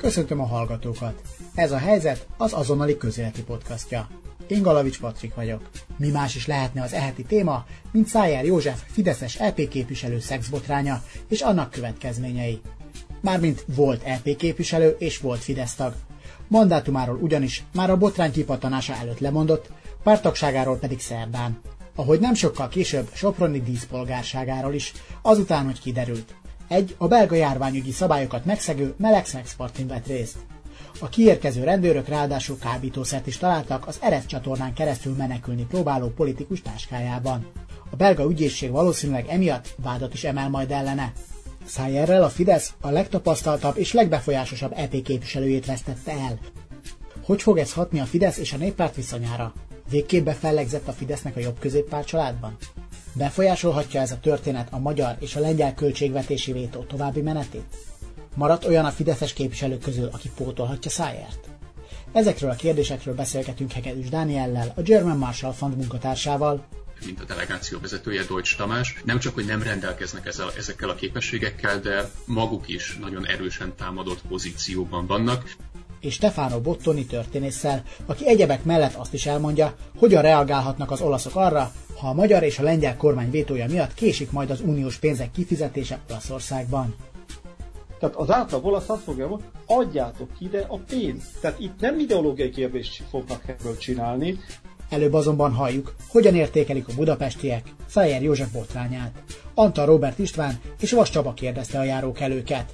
Köszöntöm a hallgatókat! Ez a helyzet az azonnali közéleti podcastja. Én Galavics Patrik vagyok. Mi más is lehetne az eheti téma, mint Szájár József Fideszes LP képviselő szexbotránya és annak következményei. Mármint volt LP képviselő és volt Fidesz tag. Mandátumáról ugyanis már a botrány kipattanása előtt lemondott, pártagságáról pedig szerdán. Ahogy nem sokkal később Soproni díszpolgárságáról is, azután, hogy kiderült. Egy a belga járványügyi szabályokat megszegő meleg szexpartin vett részt. A kiérkező rendőrök ráadásul kábítószert is találtak az Erez csatornán keresztül menekülni próbáló politikus táskájában. A belga ügyészség valószínűleg emiatt vádat is emel majd ellene. Szájerrel a Fidesz a legtapasztaltabb és legbefolyásosabb EP képviselőjét vesztette el. Hogy fog ez hatni a Fidesz és a néppárt viszonyára? Végképp befellegzett a Fidesznek a jobb középpárt családban? Befolyásolhatja ez a történet a magyar és a lengyel költségvetési vétó további menetét? Maradt olyan a fideszes képviselők közül, aki pótolhatja Szájert? Ezekről a kérdésekről beszélgetünk Hegedűs Dániellel, a German Marshall Fund munkatársával, mint a delegáció vezetője, Deutsch Tamás, nem csak, hogy nem rendelkeznek ezzel, ezekkel a képességekkel, de maguk is nagyon erősen támadott pozícióban vannak. És Stefano Bottoni történésszel, aki egyebek mellett azt is elmondja, hogyan reagálhatnak az olaszok arra, ha a magyar és a lengyel kormány vétója miatt késik majd az uniós pénzek kifizetése Olaszországban. Tehát az átlag olasz azt fogja mondani, adjátok ide a pénzt. Tehát itt nem ideológiai kérdést fognak ebből csinálni. Előbb azonban halljuk, hogyan értékelik a budapestiek Fejer József botrányát. Antal Robert István és Vas Csaba kérdezte a járókelőket.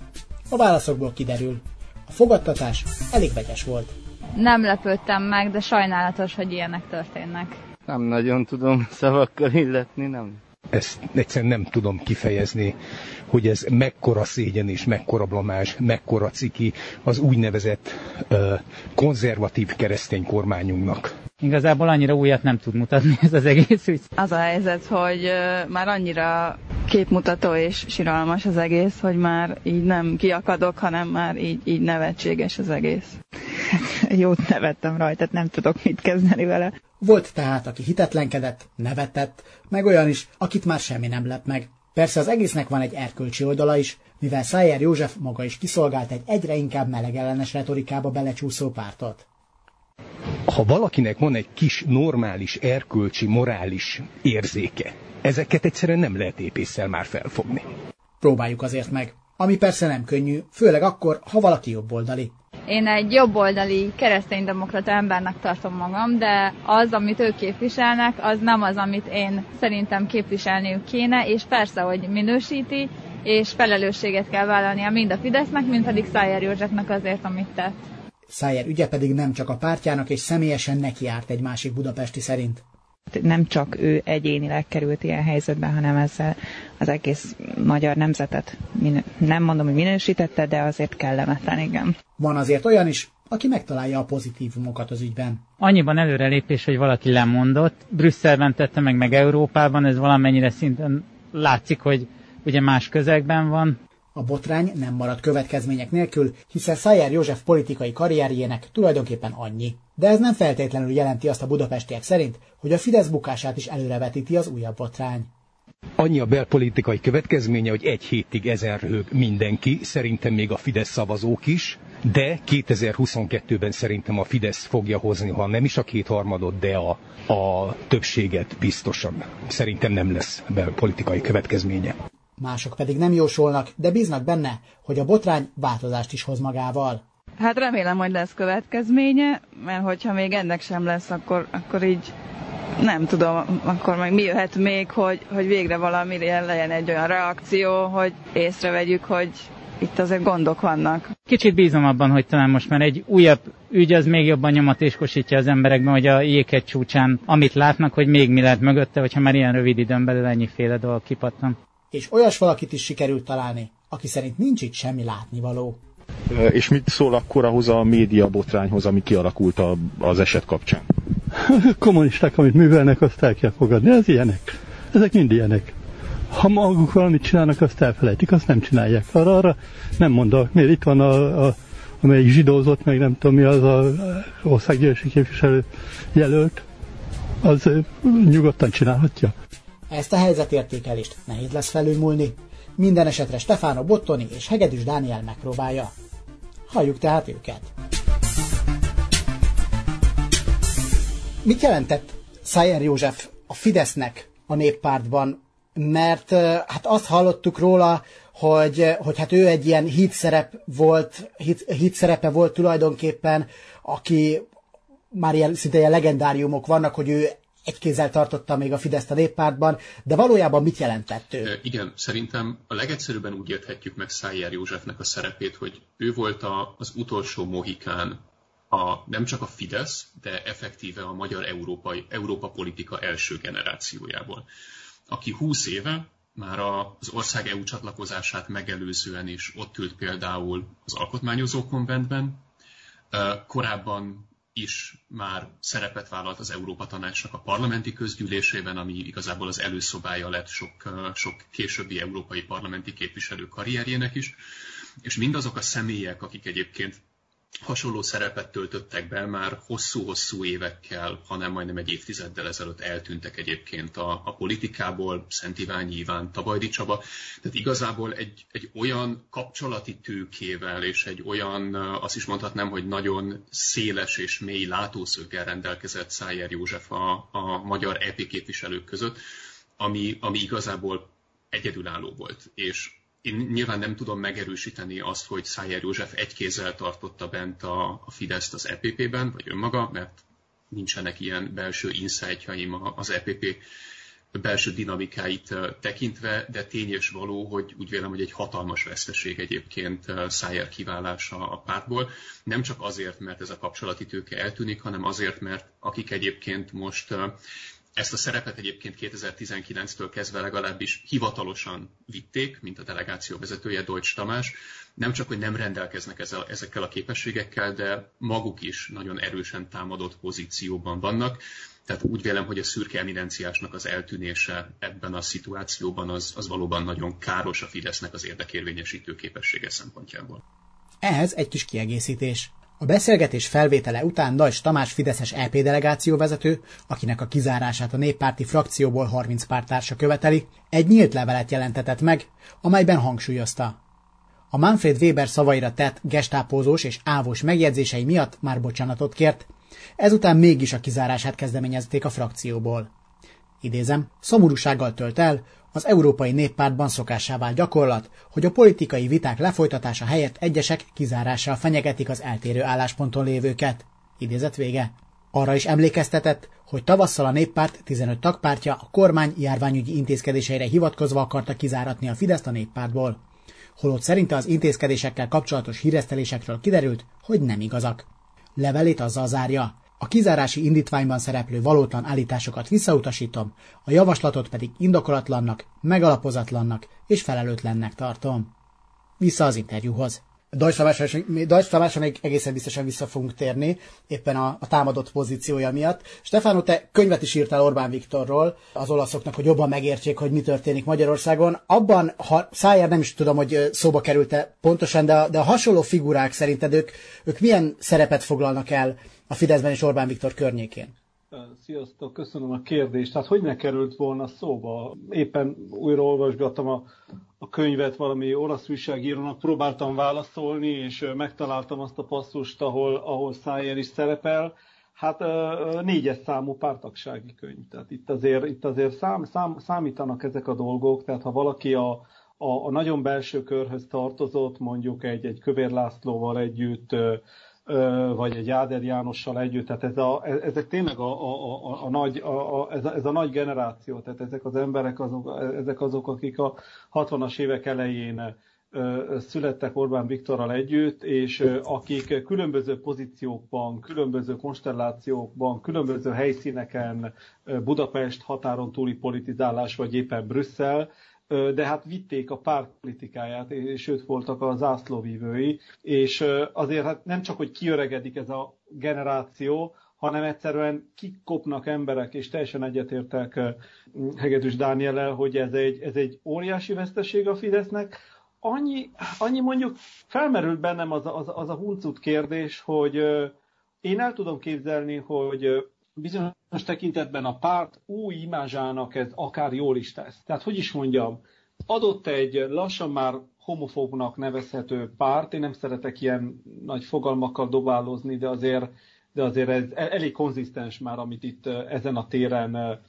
A válaszokból kiderül. A fogadtatás elég vegyes volt. Nem lepődtem meg, de sajnálatos, hogy ilyenek történnek. Nem nagyon tudom szavakkal illetni, nem. Ezt egyszerűen nem tudom kifejezni, hogy ez mekkora szégyen és mekkora blamás, mekkora ciki az úgynevezett uh, konzervatív keresztény kormányunknak. Igazából annyira újat nem tud mutatni ez az egész ügy. Az a helyzet, hogy már annyira képmutató és siralmas az egész, hogy már így nem kiakadok, hanem már így, így nevetséges az egész. Jót nevettem rajta, nem tudok mit kezdeni vele. Volt tehát, aki hitetlenkedett, nevetett, meg olyan is, akit már semmi nem lep meg. Persze az egésznek van egy erkölcsi oldala is, mivel Szájer József maga is kiszolgált egy egyre inkább melegellenes retorikába belecsúszó pártot. Ha valakinek van egy kis normális, erkölcsi, morális érzéke, ezeket egyszerűen nem lehet épésszel már felfogni. Próbáljuk azért meg. Ami persze nem könnyű, főleg akkor, ha valaki jobboldali. Én egy jobboldali kereszténydemokrata embernek tartom magam, de az, amit ők képviselnek, az nem az, amit én szerintem képviselniük kéne, és persze, hogy minősíti, és felelősséget kell vállalnia mind a Fidesznek, mind pedig Szájer Józsefnek azért, amit tett. Szájer ügye pedig nem csak a pártjának, és személyesen nekiárt egy másik budapesti szerint nem csak ő egyénileg került ilyen helyzetbe, hanem ezzel az egész magyar nemzetet minő, nem mondom, hogy minősítette, de azért kellemetlen, igen. Van azért olyan is, aki megtalálja a pozitívumokat az ügyben. Annyiban előrelépés, hogy valaki lemondott, Brüsszelben tette meg, meg Európában, ez valamennyire szinten látszik, hogy ugye más közegben van. A botrány nem maradt következmények nélkül, hiszen Szájer József politikai karrierjének tulajdonképpen annyi. De ez nem feltétlenül jelenti azt a budapestiek szerint, hogy a Fidesz bukását is előrevetíti az újabb botrány. Annyi a belpolitikai következménye, hogy egy hétig ezen röhög mindenki, szerintem még a Fidesz szavazók is, de 2022-ben szerintem a Fidesz fogja hozni, ha nem is a kétharmadot, de a, a többséget biztosan. Szerintem nem lesz belpolitikai következménye. Mások pedig nem jósolnak, de bíznak benne, hogy a botrány változást is hoz magával. Hát remélem, hogy lesz következménye, mert hogyha még ennek sem lesz, akkor, akkor így nem tudom, akkor meg mi jöhet még, hogy, hogy végre valami legyen egy olyan reakció, hogy észrevegyük, hogy itt azért gondok vannak. Kicsit bízom abban, hogy talán most már egy újabb ügy az még jobban nyomatéskosítja az emberekben, hogy a jéghegy csúcsán, amit látnak, hogy még mi lehet mögötte, hogyha már ilyen rövid időn belül ennyiféle dolog kipattan. És olyas valakit is sikerült találni, aki szerint nincs itt semmi látnivaló. És mit szól akkor ahhoz a média botrányhoz, ami kialakult a, az eset kapcsán? Kommunisták, amit művelnek, azt el kell fogadni. Ez ilyenek. Ezek mind ilyenek. Ha maguk valamit csinálnak, azt elfelejtik, azt nem csinálják. Arra, arra nem mondok. Miért itt van a, a amelyik zsidózott, meg nem tudom mi az a országgyűlési képviselő jelölt, az nyugodtan csinálhatja. Ezt a helyzetértékelést nehéz lesz felülmúlni. Minden esetre Stefano Bottoni és Hegedűs Dániel megpróbálja. Halljuk tehát őket. Mit jelentett Szájer József a Fidesznek a néppártban? Mert hát azt hallottuk róla, hogy, hogy hát ő egy ilyen hit szerep volt, hit, hit szerepe volt tulajdonképpen, aki már ilyen, szinte ilyen legendáriumok vannak, hogy ő egy kézzel tartotta még a Fideszt a néppártban, de valójában mit jelentett ő? Igen, szerintem a legegyszerűbben úgy érthetjük meg Szájer Józsefnek a szerepét, hogy ő volt a, az utolsó mohikán a, nem csak a Fidesz, de effektíve a magyar európai, Európa politika első generációjából, aki 20 éve már az ország EU csatlakozását megelőzően is ott ült például az alkotmányozó konventben, korábban is már szerepet vállalt az Európa Tanácsnak a parlamenti közgyűlésében, ami igazából az előszobája lett sok, sok későbbi európai parlamenti képviselő karrierjének is. És mindazok a személyek, akik egyébként hasonló szerepet töltöttek be már hosszú-hosszú évekkel, hanem majdnem egy évtizeddel ezelőtt eltűntek egyébként a, a politikából, Szent Iványi Iván, Tabajdi Csaba. Tehát igazából egy, egy olyan kapcsolati tőkével és egy olyan, azt is mondhatnám, hogy nagyon széles és mély látószöggel rendelkezett Szájer József a, a magyar EP képviselők között, ami, ami igazából egyedülálló volt. És én nyilván nem tudom megerősíteni azt, hogy Szájer József egy kézzel tartotta bent a, a Fideszt az EPP-ben, vagy önmaga, mert nincsenek ilyen belső insightjaim az EPP belső dinamikáit tekintve, de tény és való, hogy úgy vélem, hogy egy hatalmas veszteség egyébként Szájer kiválása a pártból. Nem csak azért, mert ez a kapcsolati tőke eltűnik, hanem azért, mert akik egyébként most ezt a szerepet egyébként 2019-től kezdve legalábbis hivatalosan vitték, mint a delegáció vezetője Deutsch Tamás. Nem csak, hogy nem rendelkeznek ezzel, ezekkel a képességekkel, de maguk is nagyon erősen támadott pozícióban vannak. Tehát úgy vélem, hogy a szürke eminenciásnak az eltűnése ebben a szituációban az, az valóban nagyon káros a Fidesznek az érdekérvényesítő képessége szempontjából. Ehhez egy kis kiegészítés. A beszélgetés felvétele után Dajs Tamás Fideszes EP delegáció vezető, akinek a kizárását a néppárti frakcióból 30 pártársa követeli, egy nyílt levelet jelentetett meg, amelyben hangsúlyozta. A Manfred Weber szavaira tett gestápózós és ávós megjegyzései miatt már bocsánatot kért, ezután mégis a kizárását kezdeményezték a frakcióból. Idézem, szomorúsággal tölt el, az Európai Néppártban szokássá vált gyakorlat, hogy a politikai viták lefolytatása helyett egyesek kizárással fenyegetik az eltérő állásponton lévőket. Idézet vége. Arra is emlékeztetett, hogy tavasszal a néppárt 15 tagpártja a kormány járványügyi intézkedéseire hivatkozva akarta kizáratni a Fideszt a néppártból. Holott szerinte az intézkedésekkel kapcsolatos híresztelésekről kiderült, hogy nem igazak. Levelét azzal zárja. A kizárási indítványban szereplő valótlan állításokat visszautasítom, a javaslatot pedig indokolatlannak, megalapozatlannak és felelőtlennek tartom. Vissza az interjúhoz. Deutsch Tamásra még egészen biztosan vissza fogunk térni, éppen a, a támadott pozíciója miatt. Stefano, te könyvet is írtál Orbán Viktorról, az olaszoknak, hogy jobban megértsék, hogy mi történik Magyarországon. Abban, ha Szájár nem is tudom, hogy szóba került-e pontosan, de a, de a hasonló figurák szerinted ők, ők milyen szerepet foglalnak el a Fideszben és Orbán Viktor környékén? Sziasztok, köszönöm a kérdést. Tehát hogy ne került volna szóba? Éppen újra olvasgattam a, a könyvet, valami olasz újságírónak próbáltam válaszolni, és megtaláltam azt a passzust, ahol, ahol Szájer is szerepel. Hát négyes számú pártagsági könyv. Tehát itt azért, itt azért szám, szám, számítanak ezek a dolgok, tehát ha valaki a, a, a nagyon belső körhöz tartozott, mondjuk egy, egy Kövér Lászlóval együtt, vagy egy Áder Jánossal együtt, tehát ez a, ezek tényleg a, a, a, a nagy, a, a, ez, a, ez a nagy generáció, tehát ezek az emberek, azok, ezek azok, akik a 60-as évek elején születtek Orbán Viktorral együtt, és akik különböző pozíciókban, különböző konstellációkban, különböző helyszíneken, Budapest határon túli politizálás, vagy éppen Brüsszel, de hát vitték a pártpolitikáját, és őt voltak a zászlóvívői, és azért hát nem csak, hogy kiöregedik ez a generáció, hanem egyszerűen kikopnak emberek, és teljesen egyetértek Hegedűs Dániellel, hogy ez egy, ez egy óriási veszteség a Fidesznek. Annyi, annyi mondjuk felmerült bennem az, az, az a huncut kérdés, hogy én el tudom képzelni, hogy bizonyos tekintetben a párt új imázsának ez akár jól is tesz. Tehát hogy is mondjam, adott egy lassan már homofóbnak nevezhető párt, én nem szeretek ilyen nagy fogalmakkal dobálózni, de azért, de azért ez elég konzisztens már, amit itt ezen a téren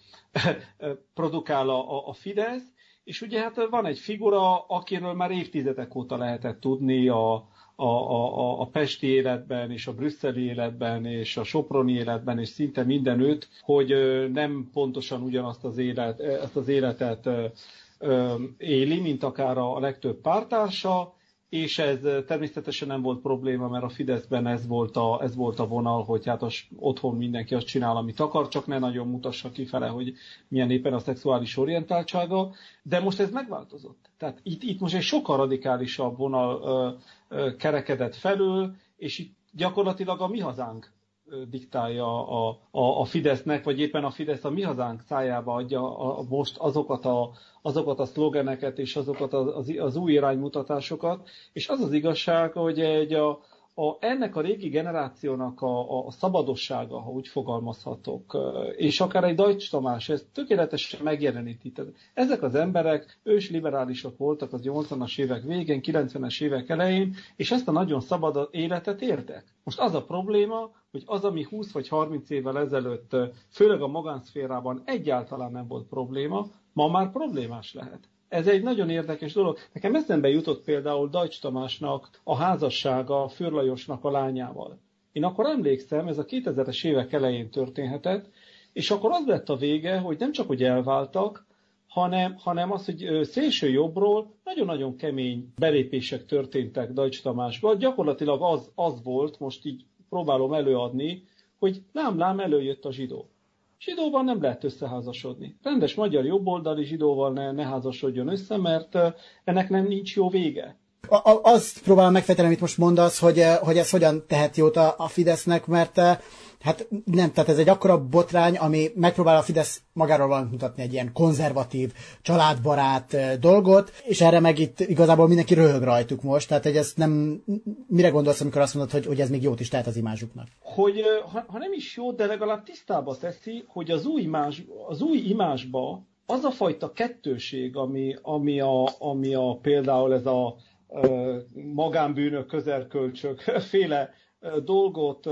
produkál a, a Fidesz, és ugye hát van egy figura, akiről már évtizedek óta lehetett tudni a, a, a, a pesti életben, és a brüsszeli életben, és a soproni életben, és szinte mindenütt, hogy nem pontosan ugyanazt az, élet, ezt az életet éli, mint akár a legtöbb pártársa, és ez természetesen nem volt probléma, mert a Fideszben ez volt a, ez volt a vonal, hogy hát az, otthon mindenki azt csinál, amit akar, csak ne nagyon mutassa kifele, hogy milyen éppen a szexuális orientáltsága, de most ez megváltozott. Tehát itt, itt most egy sokkal radikálisabb vonal ö, ö, kerekedett felül, és itt gyakorlatilag a mi hazánk diktálja a, a, a Fidesznek, vagy éppen a Fidesz a mi hazánk szájába adja a, a most azokat a, azokat a szlogeneket és azokat az, az új iránymutatásokat, és az az igazság, hogy egy a, a, ennek a régi generációnak a, a szabadossága, ha úgy fogalmazhatok, és akár egy Deutsch Tamás, ez tökéletesen megjeleníti. Ezek az emberek ős liberálisok voltak az 80-as évek végén, 90-es évek elején, és ezt a nagyon szabad életet értek. Most az a probléma, hogy az, ami 20 vagy 30 évvel ezelőtt, főleg a magánszférában egyáltalán nem volt probléma, ma már problémás lehet. Ez egy nagyon érdekes dolog. Nekem eszembe jutott például Dajcs Tamásnak a házassága Fürlajosnak Lajosnak a lányával. Én akkor emlékszem, ez a 2000-es évek elején történhetett, és akkor az lett a vége, hogy nem csak hogy elváltak, hanem, hanem az, hogy szélső jobbról nagyon-nagyon kemény belépések történtek Dajcs Tamásba. Gyakorlatilag az, az volt, most így próbálom előadni, hogy lám-lám előjött a zsidó. Zsidóval nem lehet összeházasodni. Rendes magyar jobboldali zsidóval ne, ne házasodjon össze, mert ennek nem nincs jó vége. A, a, azt próbálom megfejteni, amit most mondasz, hogy, hogy ez hogyan tehet jót a, a Fidesznek, mert Hát nem, tehát ez egy akkora botrány, ami megpróbál a Fidesz magáról valamit mutatni, egy ilyen konzervatív, családbarát dolgot, és erre meg itt igazából mindenki röhög rajtuk most, tehát hogy ez nem, mire gondolsz, amikor azt mondod, hogy, hogy ez még jót is tehet az imázsuknak? Hogy ha, ha nem is jó, de legalább tisztába teszi, hogy az új, imázs, az új imázsba az a fajta kettőség, ami, ami, a, ami a például ez a magánbűnök, közelkölcsök féle dolgot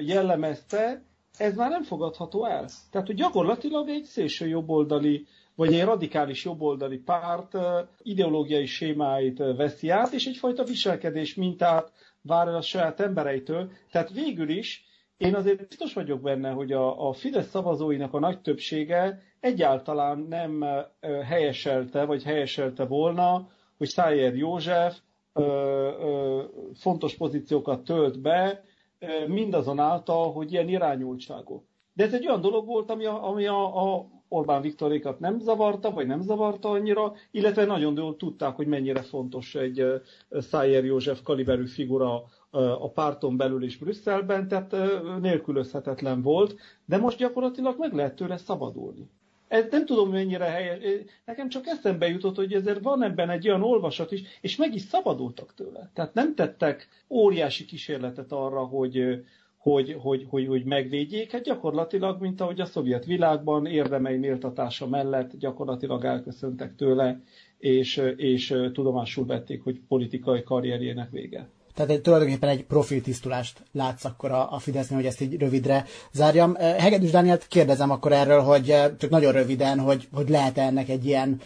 jellemezte, ez már nem fogadható el. Tehát, hogy gyakorlatilag egy szélső jobboldali, vagy egy radikális jobboldali párt ideológiai sémáit veszi át, és egyfajta viselkedés mintát vár el a saját embereitől. Tehát végül is én azért biztos vagyok benne, hogy a, a Fidesz szavazóinak a nagy többsége egyáltalán nem helyeselte, vagy helyeselte volna, hogy Szájer József fontos pozíciókat tölt be, mindazonáltal, hogy ilyen irányultságú. De ez egy olyan dolog volt, ami a, ami a, a Orbán Viktorékat nem zavarta, vagy nem zavarta annyira, illetve nagyon jól tudták, hogy mennyire fontos egy Szájer József kaliberű figura a párton belül és Brüsszelben, tehát nélkülözhetetlen volt, de most gyakorlatilag meg lehet tőle szabadulni. Ez nem tudom, mennyire helyes. Nekem csak eszembe jutott, hogy ezért van ebben egy olyan olvasat is, és meg is szabadultak tőle. Tehát nem tettek óriási kísérletet arra, hogy, hogy, hogy, hogy, hogy megvédjék. Hát gyakorlatilag, mint ahogy a szovjet világban érdemei méltatása mellett gyakorlatilag elköszöntek tőle, és, és tudomásul vették, hogy politikai karrierjének vége. Tehát egy, tulajdonképpen egy profiltisztulást látsz akkor a, a Fidesznél, hogy ezt így rövidre zárjam. Hegedűs Dánielt kérdezem akkor erről, hogy csak nagyon röviden, hogy, hogy lehet -e ennek egy ilyen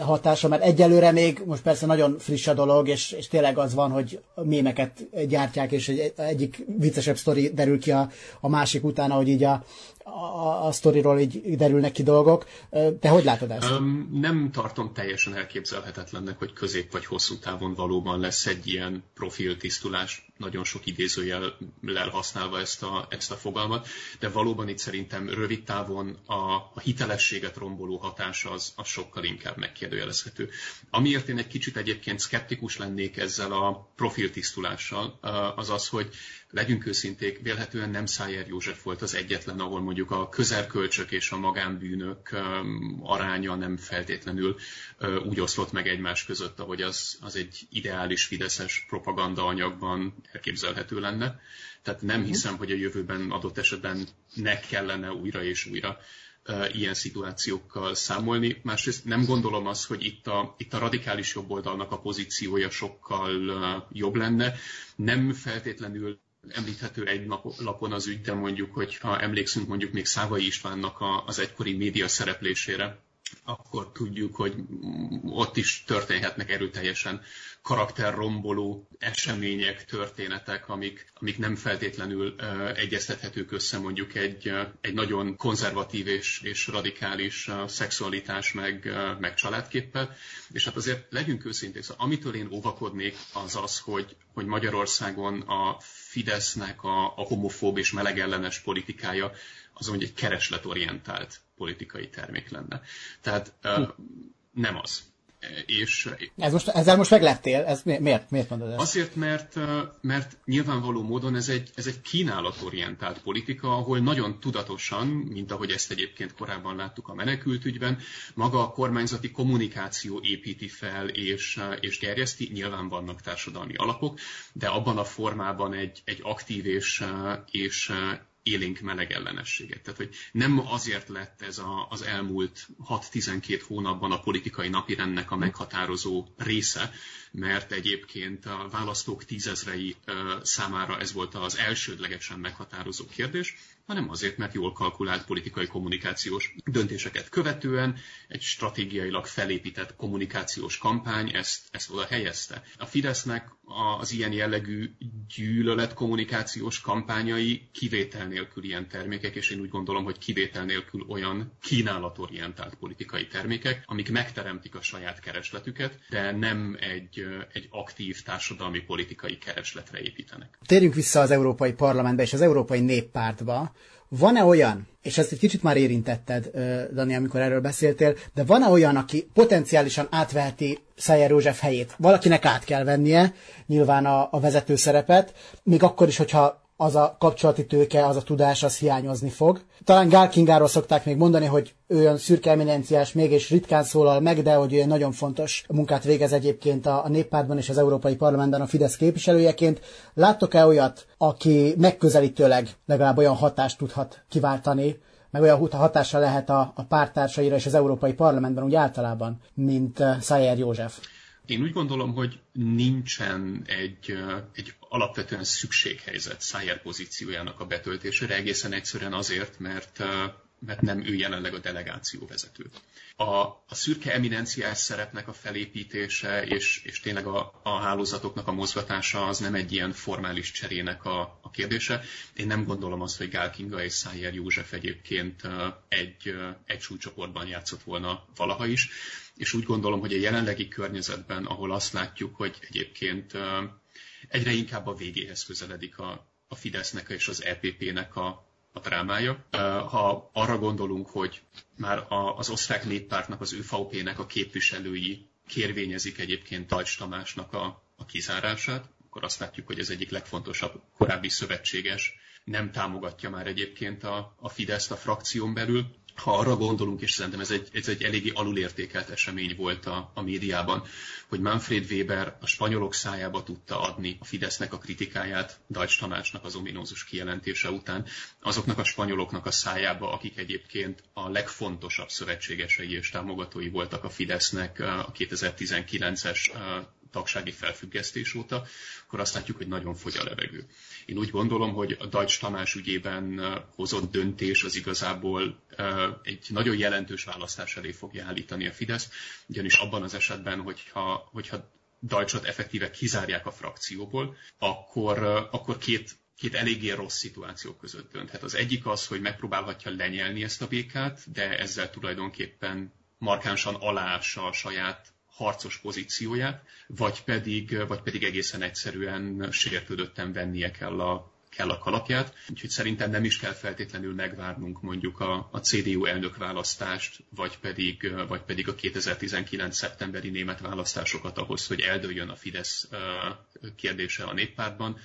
hatása, mert egyelőre még, most persze nagyon friss a dolog, és, és tényleg az van, hogy mémeket gyártják, és egy, egyik viccesebb sztori derül ki a, a másik után, ahogy így a, a, a sztoriról így derülnek ki dolgok. Te hogy látod ezt? Um, nem tartom teljesen elképzelhetetlennek, hogy közép vagy hosszú távon valóban lesz egy ilyen profiltisztulás, nagyon sok idézőjellel használva ezt a, ezt a fogalmat, de valóban itt szerintem rövid távon a, a hitelességet romboló hatása az, az sokkal inkább megkérdőjelezhető. Amiért én egy kicsit egyébként szkeptikus lennék ezzel a profiltisztulással, az az, hogy legyünk őszinték, vélhetően nem Szájer József volt az egyetlen, ahol mondjuk a közelkölcsök és a magánbűnök aránya nem feltétlenül úgy oszlott meg egymás között, ahogy az, az egy ideális fideszes propaganda anyagban elképzelhető lenne. Tehát nem mhm. hiszem, hogy a jövőben adott esetben ne kellene újra és újra ilyen szituációkkal számolni. Másrészt nem gondolom azt, hogy itt a, itt a radikális jobboldalnak a pozíciója sokkal jobb lenne. Nem feltétlenül említhető egy lapon az ügy, de mondjuk, hogyha emlékszünk mondjuk még Szávai Istvánnak a, az egykori média szereplésére, akkor tudjuk, hogy ott is történhetnek erőteljesen karakterromboló események, történetek, amik, amik nem feltétlenül uh, egyeztethetők össze mondjuk egy, uh, egy nagyon konzervatív és, és radikális uh, szexualitás meg, uh, meg családképpel. És hát azért legyünk őszinték, szóval amitől én óvakodnék az az, hogy, hogy Magyarországon a Fidesznek a, a homofób és melegellenes politikája az mondjuk egy keresletorientált politikai termék lenne. Tehát uh, nem az. És, ez most, ezzel most meglettél? Ez miért, miért mondod ezt? Azért, mert, mert nyilvánvaló módon ez egy, ez egy kínálatorientált politika, ahol nagyon tudatosan, mint ahogy ezt egyébként korábban láttuk a menekültügyben, maga a kormányzati kommunikáció építi fel és, és gerjeszti, nyilván vannak társadalmi alapok, de abban a formában egy, egy aktív és, és élénk melegellenességet. Tehát, hogy nem azért lett ez a, az elmúlt 6-12 hónapban a politikai napirendnek a meghatározó része, mert egyébként a választók tízezrei számára ez volt az elsődlegesen meghatározó kérdés, hanem azért, mert jól kalkulált politikai kommunikációs döntéseket követően egy stratégiailag felépített kommunikációs kampány ezt, ezt oda helyezte. A Fidesznek az ilyen jellegű gyűlölet kommunikációs kampányai kivétel nélkül ilyen termékek, és én úgy gondolom, hogy kivétel nélkül olyan kínálatorientált politikai termékek, amik megteremtik a saját keresletüket, de nem egy, egy aktív társadalmi politikai keresletre építenek. Térjünk vissza az Európai Parlamentbe és az Európai Néppártba. Van-e olyan, és ezt egy kicsit már érintetted, Dani, amikor erről beszéltél, de van-e olyan, aki potenciálisan átveheti Szájer József helyét? Valakinek át kell vennie, nyilván a, a vezető szerepet, még akkor is, hogyha az a kapcsolati tőke, az a tudás, az hiányozni fog. Talán Gál Kingáról szokták még mondani, hogy ő olyan szürke eminenciás, mégis ritkán szólal meg, de hogy ő nagyon fontos munkát végez egyébként a, a néppártban és az Európai Parlamentben a Fidesz képviselőjeként. Láttok-e olyat, aki megközelítőleg legalább olyan hatást tudhat kiváltani, meg olyan hatása lehet a, a pártársaira és az Európai Parlamentben úgy általában, mint uh, Szájer József? Én úgy gondolom, hogy nincsen egy, egy alapvetően szükséghelyzet Szájer pozíciójának a betöltésére, egészen egyszerűen azért, mert mert nem ő jelenleg a delegáció vezető. A, a szürke eminenciás szerepnek a felépítése és, és tényleg a, a hálózatoknak a mozgatása az nem egy ilyen formális cserének a, a kérdése. Én nem gondolom azt, hogy Gál Kinga és Szájer József egyébként egy, egy súlycsoportban játszott volna valaha is, és úgy gondolom, hogy a jelenlegi környezetben, ahol azt látjuk, hogy egyébként egyre inkább a végéhez közeledik a, a Fidesznek és az EPP-nek a, a drámája. Ha arra gondolunk, hogy már az osztrák néppártnak, az ÖVP-nek a képviselői kérvényezik egyébként Tajcs Tamásnak a, a kizárását, akkor azt látjuk, hogy ez egyik legfontosabb korábbi szövetséges nem támogatja már egyébként a, a Fideszt a frakción belül ha arra gondolunk, és szerintem ez egy, ez egy eléggé alulértékelt esemény volt a, a médiában, hogy Manfred Weber a spanyolok szájába tudta adni a Fidesznek a kritikáját Dajcs Tamásnak az ominózus kijelentése után, azoknak a spanyoloknak a szájába, akik egyébként a legfontosabb szövetségesei és támogatói voltak a Fidesznek a 2019-es tagsági felfüggesztés óta, akkor azt látjuk, hogy nagyon fogy a levegő. Én úgy gondolom, hogy a Dajcs Tamás ügyében hozott döntés az igazából egy nagyon jelentős választás elé fogja állítani a Fidesz, ugyanis abban az esetben, hogyha, hogyha Dajcsot effektíve kizárják a frakcióból, akkor, akkor két két eléggé rossz szituáció között dönthet. Az egyik az, hogy megpróbálhatja lenyelni ezt a békát, de ezzel tulajdonképpen markánsan aláássa a saját harcos pozícióját, vagy pedig, vagy pedig egészen egyszerűen sértődötten vennie kell a, kell a kalapját. Úgyhogy szerintem nem is kell feltétlenül megvárnunk mondjuk a, a CDU elnökválasztást, vagy pedig, vagy pedig a 2019. szeptemberi német választásokat ahhoz, hogy eldőljön a Fidesz kérdése a néppártban,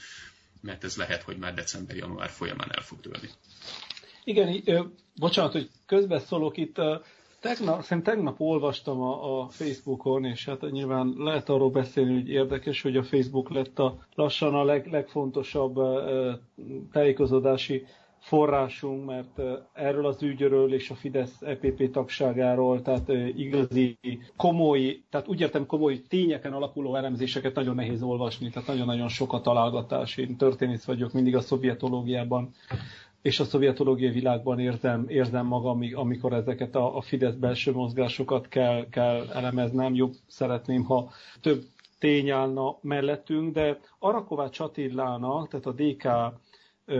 mert ez lehet, hogy már december-január folyamán el fog dőlni. Igen, bocsánat, hogy közbeszólok itt. Tegnap, szerintem tegnap olvastam a, a Facebookon, és hát nyilván lehet arról beszélni, hogy érdekes, hogy a Facebook lett a lassan a leg, legfontosabb tájékozódási forrásunk, mert erről az ügyről és a Fidesz EPP tagságáról, tehát igazi komoly, tehát úgy értem komoly tényeken alapuló elemzéseket nagyon nehéz olvasni, tehát nagyon-nagyon sok a találgatás. Én történész vagyok mindig a szovjetológiában, és a szovjetológiai világban érzem, érzem magam, amikor ezeket a, a Fidesz belső mozgásokat kell, kell elemeznem. Jobb szeretném, ha több tény állna mellettünk, de Arakovács Attilának, tehát a DK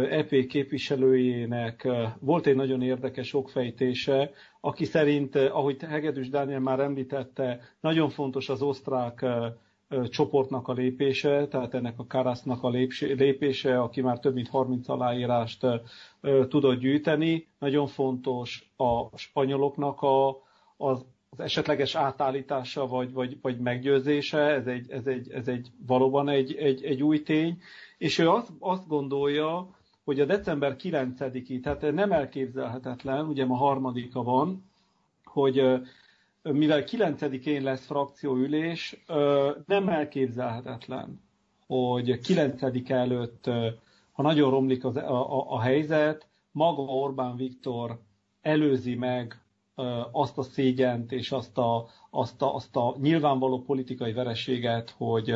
EP képviselőjének volt egy nagyon érdekes okfejtése, aki szerint, ahogy Hegedűs Dániel már említette, nagyon fontos az osztrák csoportnak a lépése, tehát ennek a Karasznak a lépése, aki már több mint 30 aláírást tudott gyűjteni. Nagyon fontos a spanyoloknak a, az, esetleges átállítása vagy, vagy, vagy meggyőzése, ez egy, ez egy, ez egy valóban egy, egy, egy új tény, és ő azt, azt gondolja, hogy a december 9-i, tehát nem elképzelhetetlen, ugye ma harmadika van, hogy mivel 9-én lesz frakcióülés, nem elképzelhetetlen, hogy 9 előtt, ha nagyon romlik az, a, a, a helyzet, maga Orbán Viktor előzi meg azt a szégyent és azt a, azt a, azt a nyilvánvaló politikai vereséget, hogy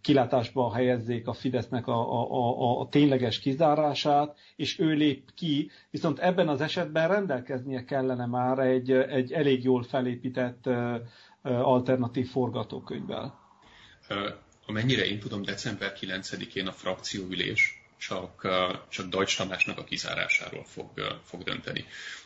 kilátásba helyezzék a Fidesznek a, a, a, a tényleges kizárását, és ő lép ki, viszont ebben az esetben rendelkeznie kellene már egy, egy elég jól felépített alternatív forgatókönyvvel. Amennyire én tudom, december 9-én a frakcióülés csak, csak Deutsch Tamásnak a kizárásáról fog, fog dönteni.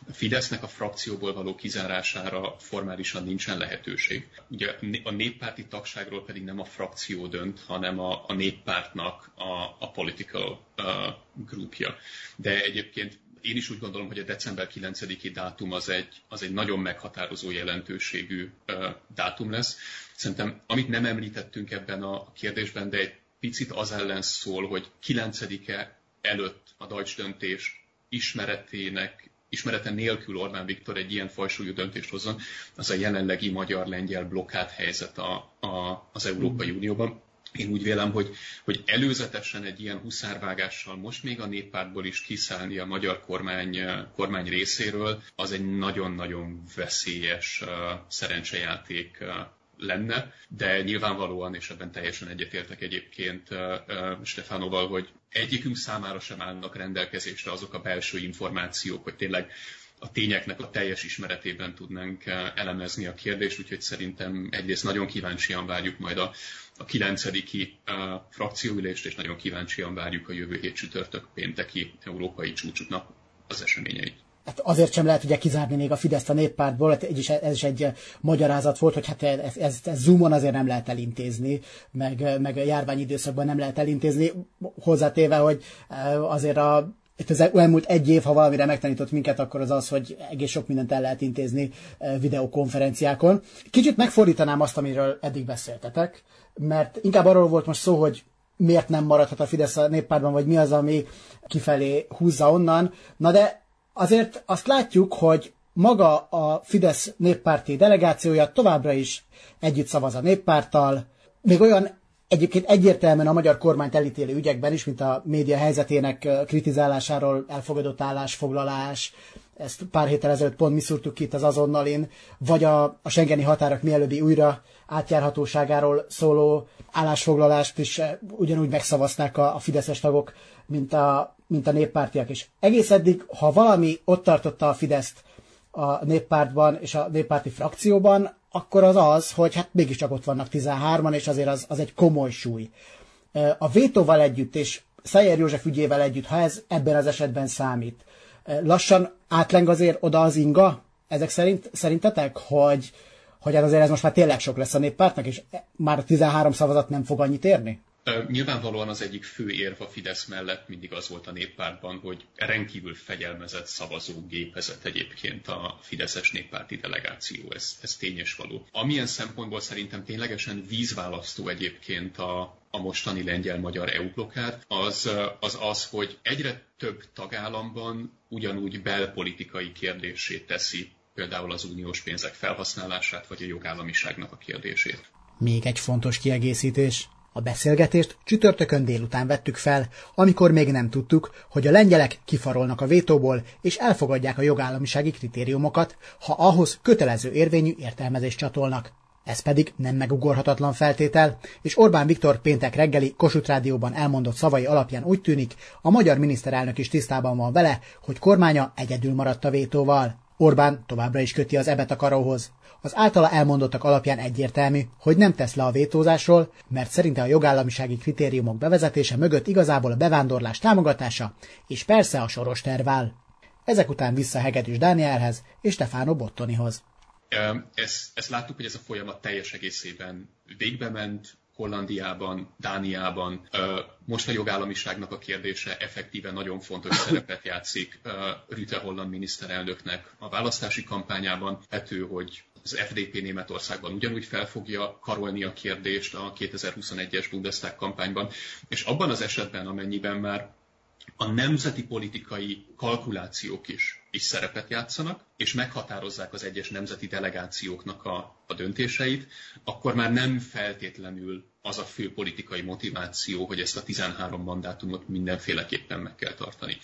A Fidesznek a frakcióból való kizárására formálisan nincsen lehetőség. Ugye a néppárti tagságról pedig nem a frakció dönt, hanem a, a néppártnak a, a political uh, groupja. De egyébként én is úgy gondolom, hogy a december 9-i dátum az egy, az egy nagyon meghatározó jelentőségű uh, dátum lesz. Szerintem, amit nem említettünk ebben a kérdésben, de egy picit az ellen szól, hogy 9-e előtt a Deutsch döntés ismeretének ismerete nélkül Orbán Viktor egy ilyen fajsúlyú döntést hozzon, az a jelenlegi magyar-lengyel blokkát helyzet a, a, az Európai Unióban. Én úgy vélem, hogy, hogy előzetesen egy ilyen huszárvágással most még a néppártból is kiszállni a magyar kormány, kormány részéről, az egy nagyon-nagyon veszélyes szerencsejáték lenne, de nyilvánvalóan, és ebben teljesen egyetértek egyébként Stefanoval, hogy egyikünk számára sem állnak rendelkezésre azok a belső információk, hogy tényleg a tényeknek a teljes ismeretében tudnánk elemezni a kérdést, úgyhogy szerintem egyrészt nagyon kíváncsian várjuk majd a, a 9. frakcióülést, és nagyon kíváncsian várjuk a jövő hét csütörtök pénteki európai csúcsuknak az eseményeit hát azért sem lehet ugye kizárni még a Fideszt a néppártból, hát is, ez is egy magyarázat volt, hogy hát ez, ez, ez Zoomon azért nem lehet elintézni, meg, meg a járványidőszakban nem lehet elintézni, hozzátéve, hogy eh, azért a itt az elmúlt egy év, ha valamire megtanított minket, akkor az az, hogy egész sok mindent el lehet intézni eh, videokonferenciákon. Kicsit megfordítanám azt, amiről eddig beszéltetek, mert inkább arról volt most szó, hogy miért nem maradhat a Fidesz a néppártban, vagy mi az, ami kifelé húzza onnan. Na de azért azt látjuk, hogy maga a Fidesz néppárti delegációja továbbra is együtt szavaz a néppárttal, még olyan egyébként egyértelműen a magyar kormányt elítélő ügyekben is, mint a média helyzetének kritizálásáról elfogadott állásfoglalás, ezt pár héttel ezelőtt pont mi szúrtuk ki itt az azonnalin, vagy a, a Schengeni határok mielőbbi újra átjárhatóságáról szóló állásfoglalást is ugyanúgy megszavazták a, a fideszes tagok, mint a, mint a néppártiak is. Egész eddig, ha valami ott tartotta a Fideszt a néppártban és a néppárti frakcióban, akkor az az, hogy hát mégiscsak ott vannak 13-an, és azért az, az egy komoly súly. A vétóval együtt, és Szajer József ügyével együtt, ha ez ebben az esetben számít, lassan átleng azért oda az inga, ezek szerint, szerintetek, hogy, hogy hát azért ez most már tényleg sok lesz a néppártnak, és már 13 szavazat nem fog annyit érni? Nyilvánvalóan az egyik fő érv a Fidesz mellett mindig az volt a néppártban, hogy rendkívül fegyelmezett szavazógépezet egyébként a Fideszes néppárti delegáció, ez, ez tényes való. Amilyen szempontból szerintem ténylegesen vízválasztó egyébként a, a mostani lengyel-magyar EU blokkád, az, az az, hogy egyre több tagállamban ugyanúgy belpolitikai kérdését teszi például az uniós pénzek felhasználását, vagy a jogállamiságnak a kérdését. Még egy fontos kiegészítés A beszélgetést csütörtökön délután vettük fel, amikor még nem tudtuk, hogy a lengyelek kifarolnak a vétóból és elfogadják a jogállamisági kritériumokat, ha ahhoz kötelező érvényű értelmezést csatolnak. Ez pedig nem megugorhatatlan feltétel, és Orbán Viktor péntek reggeli Kossuth Rádióban elmondott szavai alapján úgy tűnik, a magyar miniszterelnök is tisztában van vele, hogy kormánya egyedül maradt a vétóval. Orbán továbbra is köti az ebet a karóhoz. Az általa elmondottak alapján egyértelmű, hogy nem tesz le a vétózásról, mert szerinte a jogállamisági kritériumok bevezetése mögött igazából a bevándorlás támogatása, és persze a soros tervál. Ezek után vissza Hegedűs Dánielhez és Stefano Bottonihoz. Ezt, ezt láttuk, hogy ez a folyamat teljes egészében végbe ment, Hollandiában, Dániában. Most a jogállamiságnak a kérdése effektíven nagyon fontos szerepet játszik Rüte holland miniszterelnöknek a választási kampányában. Hető, hogy az FDP Németországban ugyanúgy fel fogja karolni a kérdést a 2021-es Bundestag kampányban, és abban az esetben, amennyiben már a nemzeti politikai kalkulációk is, is szerepet játszanak, és meghatározzák az egyes nemzeti delegációknak a, a döntéseit, akkor már nem feltétlenül az a fő politikai motiváció, hogy ezt a 13 mandátumot mindenféleképpen meg kell tartani.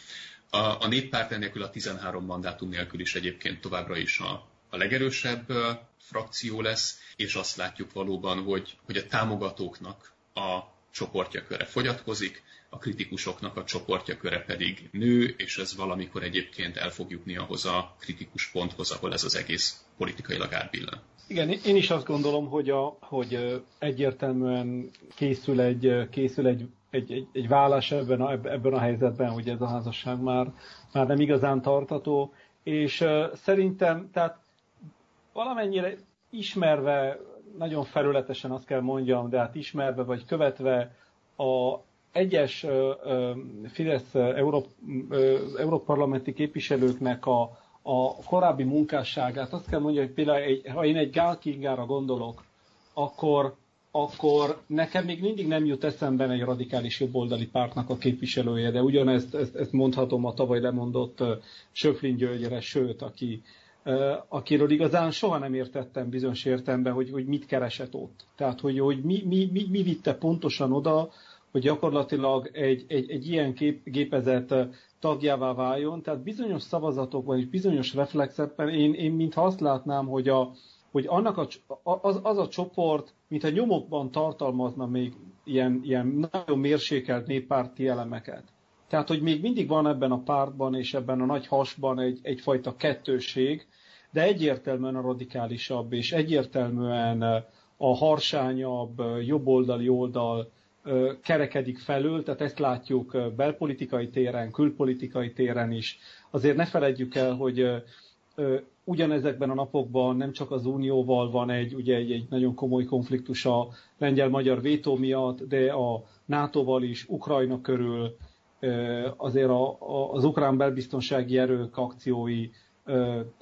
A, a néppárt ennélkül a 13 mandátum nélkül is egyébként továbbra is a, a legerősebb frakció lesz, és azt látjuk valóban, hogy, hogy a támogatóknak a csoportja köre fogyatkozik, a kritikusoknak a csoportja köre pedig nő, és ez valamikor egyébként el fog jutni ahhoz a kritikus ponthoz, ahol ez az egész politikailag átbillen. Igen, én is azt gondolom, hogy, a, hogy egyértelműen készül egy, készül egy, egy, egy, egy vállás ebben a, ebben a helyzetben, hogy ez a házasság már, már nem igazán tartató, és szerintem, tehát valamennyire ismerve, nagyon felületesen azt kell mondjam, de hát ismerve vagy követve a egyes Fidesz európarlamenti képviselőknek a, a korábbi munkásságát, azt kell mondjam, hogy például egy, ha én egy Gál Kingára gondolok, akkor, akkor nekem még mindig nem jut eszembe egy radikális jobboldali pártnak a képviselője, de ugyanezt ezt, ezt mondhatom a tavaly lemondott Söflin Györgyre, sőt, aki, akiről igazán soha nem értettem bizonyos értemben, hogy, hogy mit keresett ott. Tehát, hogy, hogy mi, mi, mi, mi vitte pontosan oda, hogy gyakorlatilag egy, egy, egy ilyen kép, gépezet tagjává váljon. Tehát bizonyos szavazatokban és bizonyos reflexekben én, én mintha azt látnám, hogy, a, hogy annak a, az, az a csoport, mint a nyomokban tartalmazna még ilyen, ilyen nagyon mérsékelt néppárti elemeket. Tehát, hogy még mindig van ebben a pártban és ebben a nagy hasban egy, egyfajta kettőség, de egyértelműen a radikálisabb és egyértelműen a harsányabb, jobboldali oldal kerekedik felül, tehát ezt látjuk belpolitikai téren, külpolitikai téren is. Azért ne feledjük el, hogy ugyanezekben a napokban nem csak az Unióval van egy, ugye egy, egy nagyon komoly konfliktus a lengyel-magyar vétó miatt, de a NATO-val is, Ukrajna körül, azért a, a, az ukrán belbiztonsági erők akciói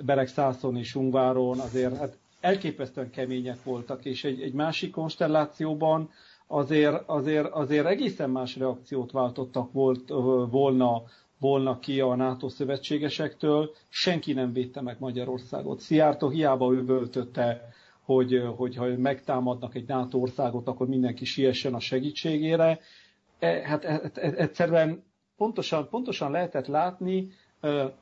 Berek Szászon és Ungváron azért hát elképesztően kemények voltak, és egy, egy másik konstellációban azért, azért, azért egészen más reakciót váltottak volt, volna, volna ki a NATO szövetségesektől, senki nem védte meg Magyarországot. Szijjártó hiába üvöltötte, hogy, hogy ha megtámadnak egy NATO országot, akkor mindenki siessen a segítségére. E, hát e, e, egyszerűen pontosan, pontosan lehetett látni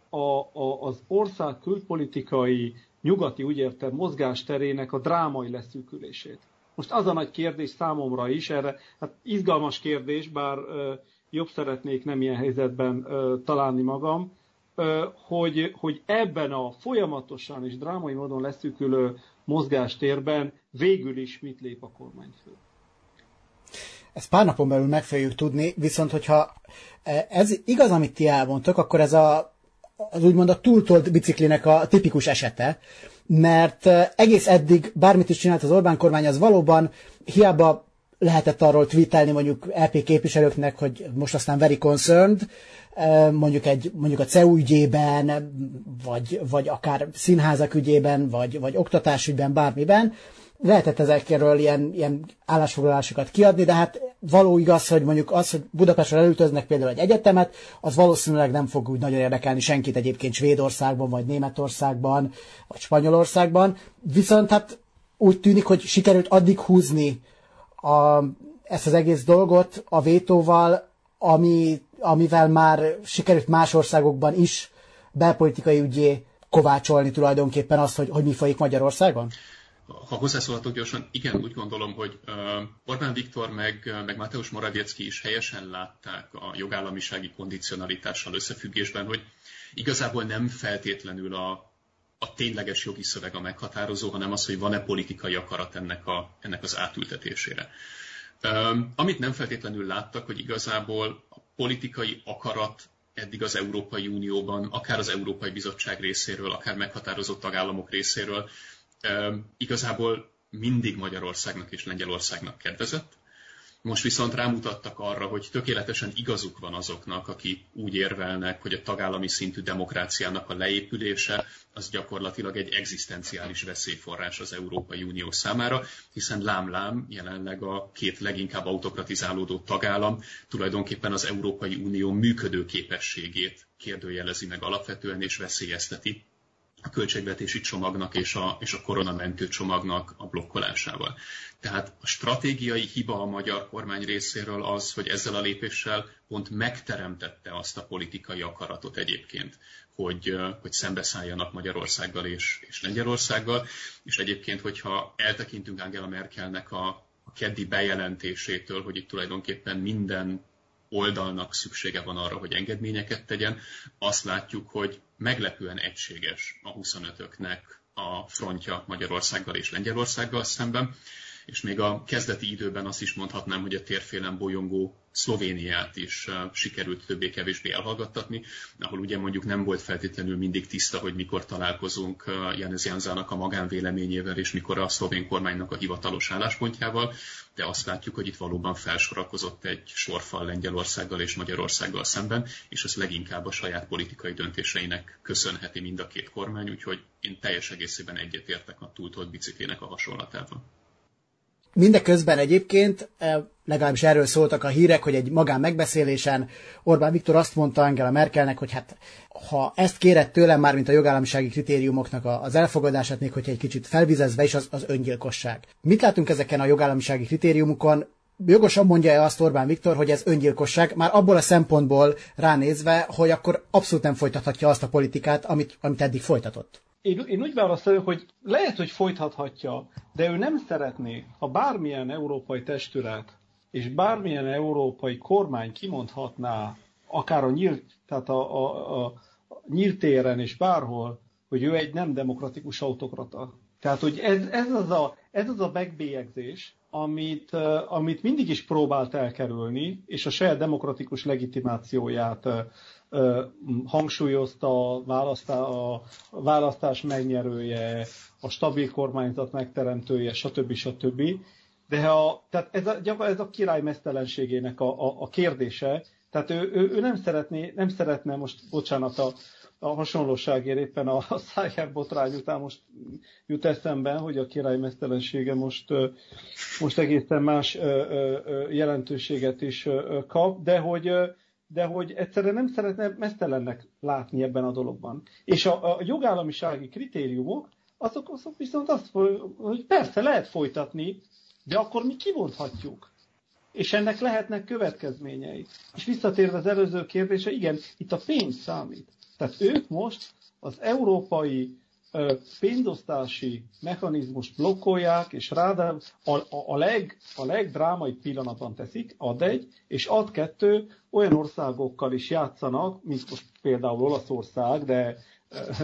a, a, az ország külpolitikai, nyugati, úgy értem, mozgásterének a drámai leszűkülését. Most az a nagy kérdés számomra is, erre hát izgalmas kérdés, bár jobb szeretnék nem ilyen helyzetben találni magam, hogy, hogy ebben a folyamatosan és drámai módon leszűkülő mozgástérben végül is mit lép a kormányfő. Ezt pár napon belül meg fogjuk tudni, viszont hogyha ez igaz, amit ti elmondtok, akkor ez a, az úgymond a túltolt biciklinek a tipikus esete, mert egész eddig bármit is csinált az Orbán kormány, az valóban hiába lehetett arról tweetelni mondjuk LP képviselőknek, hogy most aztán very concerned, mondjuk, egy, mondjuk a CEU ügyében, vagy, vagy akár színházak ügyében, vagy, vagy oktatásügyben, bármiben, lehetett ezekről ilyen, ilyen állásfoglalásokat kiadni, de hát való igaz, hogy mondjuk az, hogy Budapestre elültöznek például egy egyetemet, az valószínűleg nem fog úgy nagyon érdekelni senkit egyébként Svédországban, vagy Németországban, vagy Spanyolországban. Viszont hát úgy tűnik, hogy sikerült addig húzni a ezt az egész dolgot a vétóval, ami, amivel már sikerült más országokban is belpolitikai ügyé kovácsolni tulajdonképpen azt, hogy, hogy mi folyik Magyarországon? Ha hozzászólhatok gyorsan, igen, úgy gondolom, hogy Orbán Viktor meg, meg Mateusz Morawiecki is helyesen látták a jogállamisági kondicionalitással összefüggésben, hogy igazából nem feltétlenül a, a tényleges jogi szöveg a meghatározó, hanem az, hogy van-e politikai akarat ennek, a, ennek az átültetésére. Amit nem feltétlenül láttak, hogy igazából a politikai akarat eddig az Európai Unióban, akár az Európai Bizottság részéről, akár meghatározott tagállamok részéről igazából mindig Magyarországnak és Lengyelországnak kedvezett. Most viszont rámutattak arra, hogy tökéletesen igazuk van azoknak, akik úgy érvelnek, hogy a tagállami szintű demokráciának a leépülése az gyakorlatilag egy egzisztenciális veszélyforrás az Európai Unió számára, hiszen lám-lám jelenleg a két leginkább autokratizálódó tagállam tulajdonképpen az Európai Unió működő képességét kérdőjelezi meg alapvetően és veszélyezteti a költségvetési csomagnak és a, és a koronamentő csomagnak a blokkolásával. Tehát a stratégiai hiba a magyar kormány részéről az, hogy ezzel a lépéssel pont megteremtette azt a politikai akaratot egyébként, hogy, hogy szembeszálljanak Magyarországgal és, és Lengyelországgal, és egyébként, hogyha eltekintünk Angela Merkelnek a, a keddi bejelentésétől, hogy itt tulajdonképpen minden oldalnak szüksége van arra, hogy engedményeket tegyen. Azt látjuk, hogy meglepően egységes a 25-öknek a frontja Magyarországgal és Lengyelországgal szemben és még a kezdeti időben azt is mondhatnám, hogy a térfélen bolyongó Szlovéniát is sikerült többé-kevésbé elhallgattatni, ahol ugye mondjuk nem volt feltétlenül mindig tiszta, hogy mikor találkozunk Janez Janzának a magánvéleményével, és mikor a szlovén kormánynak a hivatalos álláspontjával, de azt látjuk, hogy itt valóban felsorakozott egy sorfal Lengyelországgal és Magyarországgal szemben, és ez leginkább a saját politikai döntéseinek köszönheti mind a két kormány, úgyhogy én teljes egészében egyetértek a túltolt biciklének a hasonlatával. Mindeközben egyébként, eh, legalábbis erről szóltak a hírek, hogy egy magán megbeszélésen Orbán Viktor azt mondta Angela Merkelnek, hogy hát ha ezt kéred tőlem már, mint a jogállamisági kritériumoknak az elfogadását, még hogyha egy kicsit felvizezve is, az, az öngyilkosság. Mit látunk ezeken a jogállamisági kritériumokon? Jogosan mondja-e azt Orbán Viktor, hogy ez öngyilkosság, már abból a szempontból ránézve, hogy akkor abszolút nem folytathatja azt a politikát, amit, amit eddig folytatott? Én, én úgy válaszolom, hogy lehet, hogy folytathatja, de ő nem szeretné, ha bármilyen európai testület és bármilyen európai kormány kimondhatná, akár a nyílt, tehát a, a, a nyílt téren és bárhol, hogy ő egy nem demokratikus autokrata. Tehát, hogy ez, ez, az, a, ez az a megbélyegzés, amit, amit mindig is próbált elkerülni, és a saját demokratikus legitimációját hangsúlyozta a, választá, a választás megnyerője, a stabil kormányzat megteremtője, stb. stb. De ha, tehát ez a, ez a király mesztelenségének a, a, a kérdése, tehát ő, ő, ő nem, szeretné, nem szeretne most, bocsánat, a, a hasonlóságért éppen a, a szájár botrány után most jut eszembe, hogy a király mesztelensége most, most egészen más jelentőséget is kap, de hogy de hogy egyszerűen nem szeretne mesztelennek látni ebben a dologban. És a, a jogállamisági kritériumok, azok, azok viszont azt, hogy persze lehet folytatni, de akkor mi kimondhatjuk. És ennek lehetnek következményei. És visszatérve az előző kérdése, igen, itt a pénz számít. Tehát ők most az európai pénzosztási mechanizmus blokkolják, és ráadásul a, a, a, leg, a legdrámai pillanatban teszik, ad egy, és ad kettő, olyan országokkal is játszanak, mint most például Olaszország, de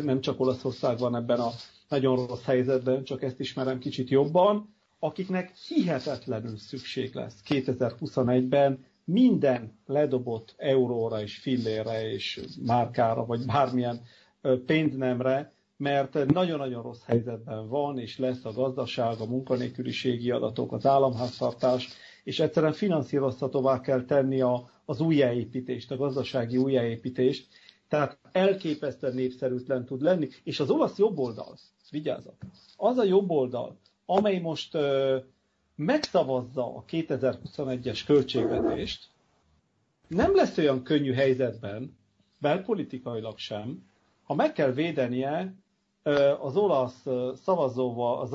nem csak Olaszország van ebben a nagyon rossz helyzetben, csak ezt ismerem kicsit jobban, akiknek hihetetlenül szükség lesz 2021-ben minden ledobott euróra és fillére és márkára, vagy bármilyen pénznemre, mert nagyon-nagyon rossz helyzetben van, és lesz a gazdaság, a munkanélküliségi adatok, az államháztartás, és egyszerűen finanszírozhatóvá kell tenni a, az újjáépítést, a gazdasági újjáépítést, tehát elképesztően népszerűtlen tud lenni, és az olasz jobboldal, vigyázat, az a jobboldal, amely most ö, megszavazza a 2021-es költségvetést, nem lesz olyan könnyű helyzetben, belpolitikailag sem, ha meg kell védenie az olasz szavazóval,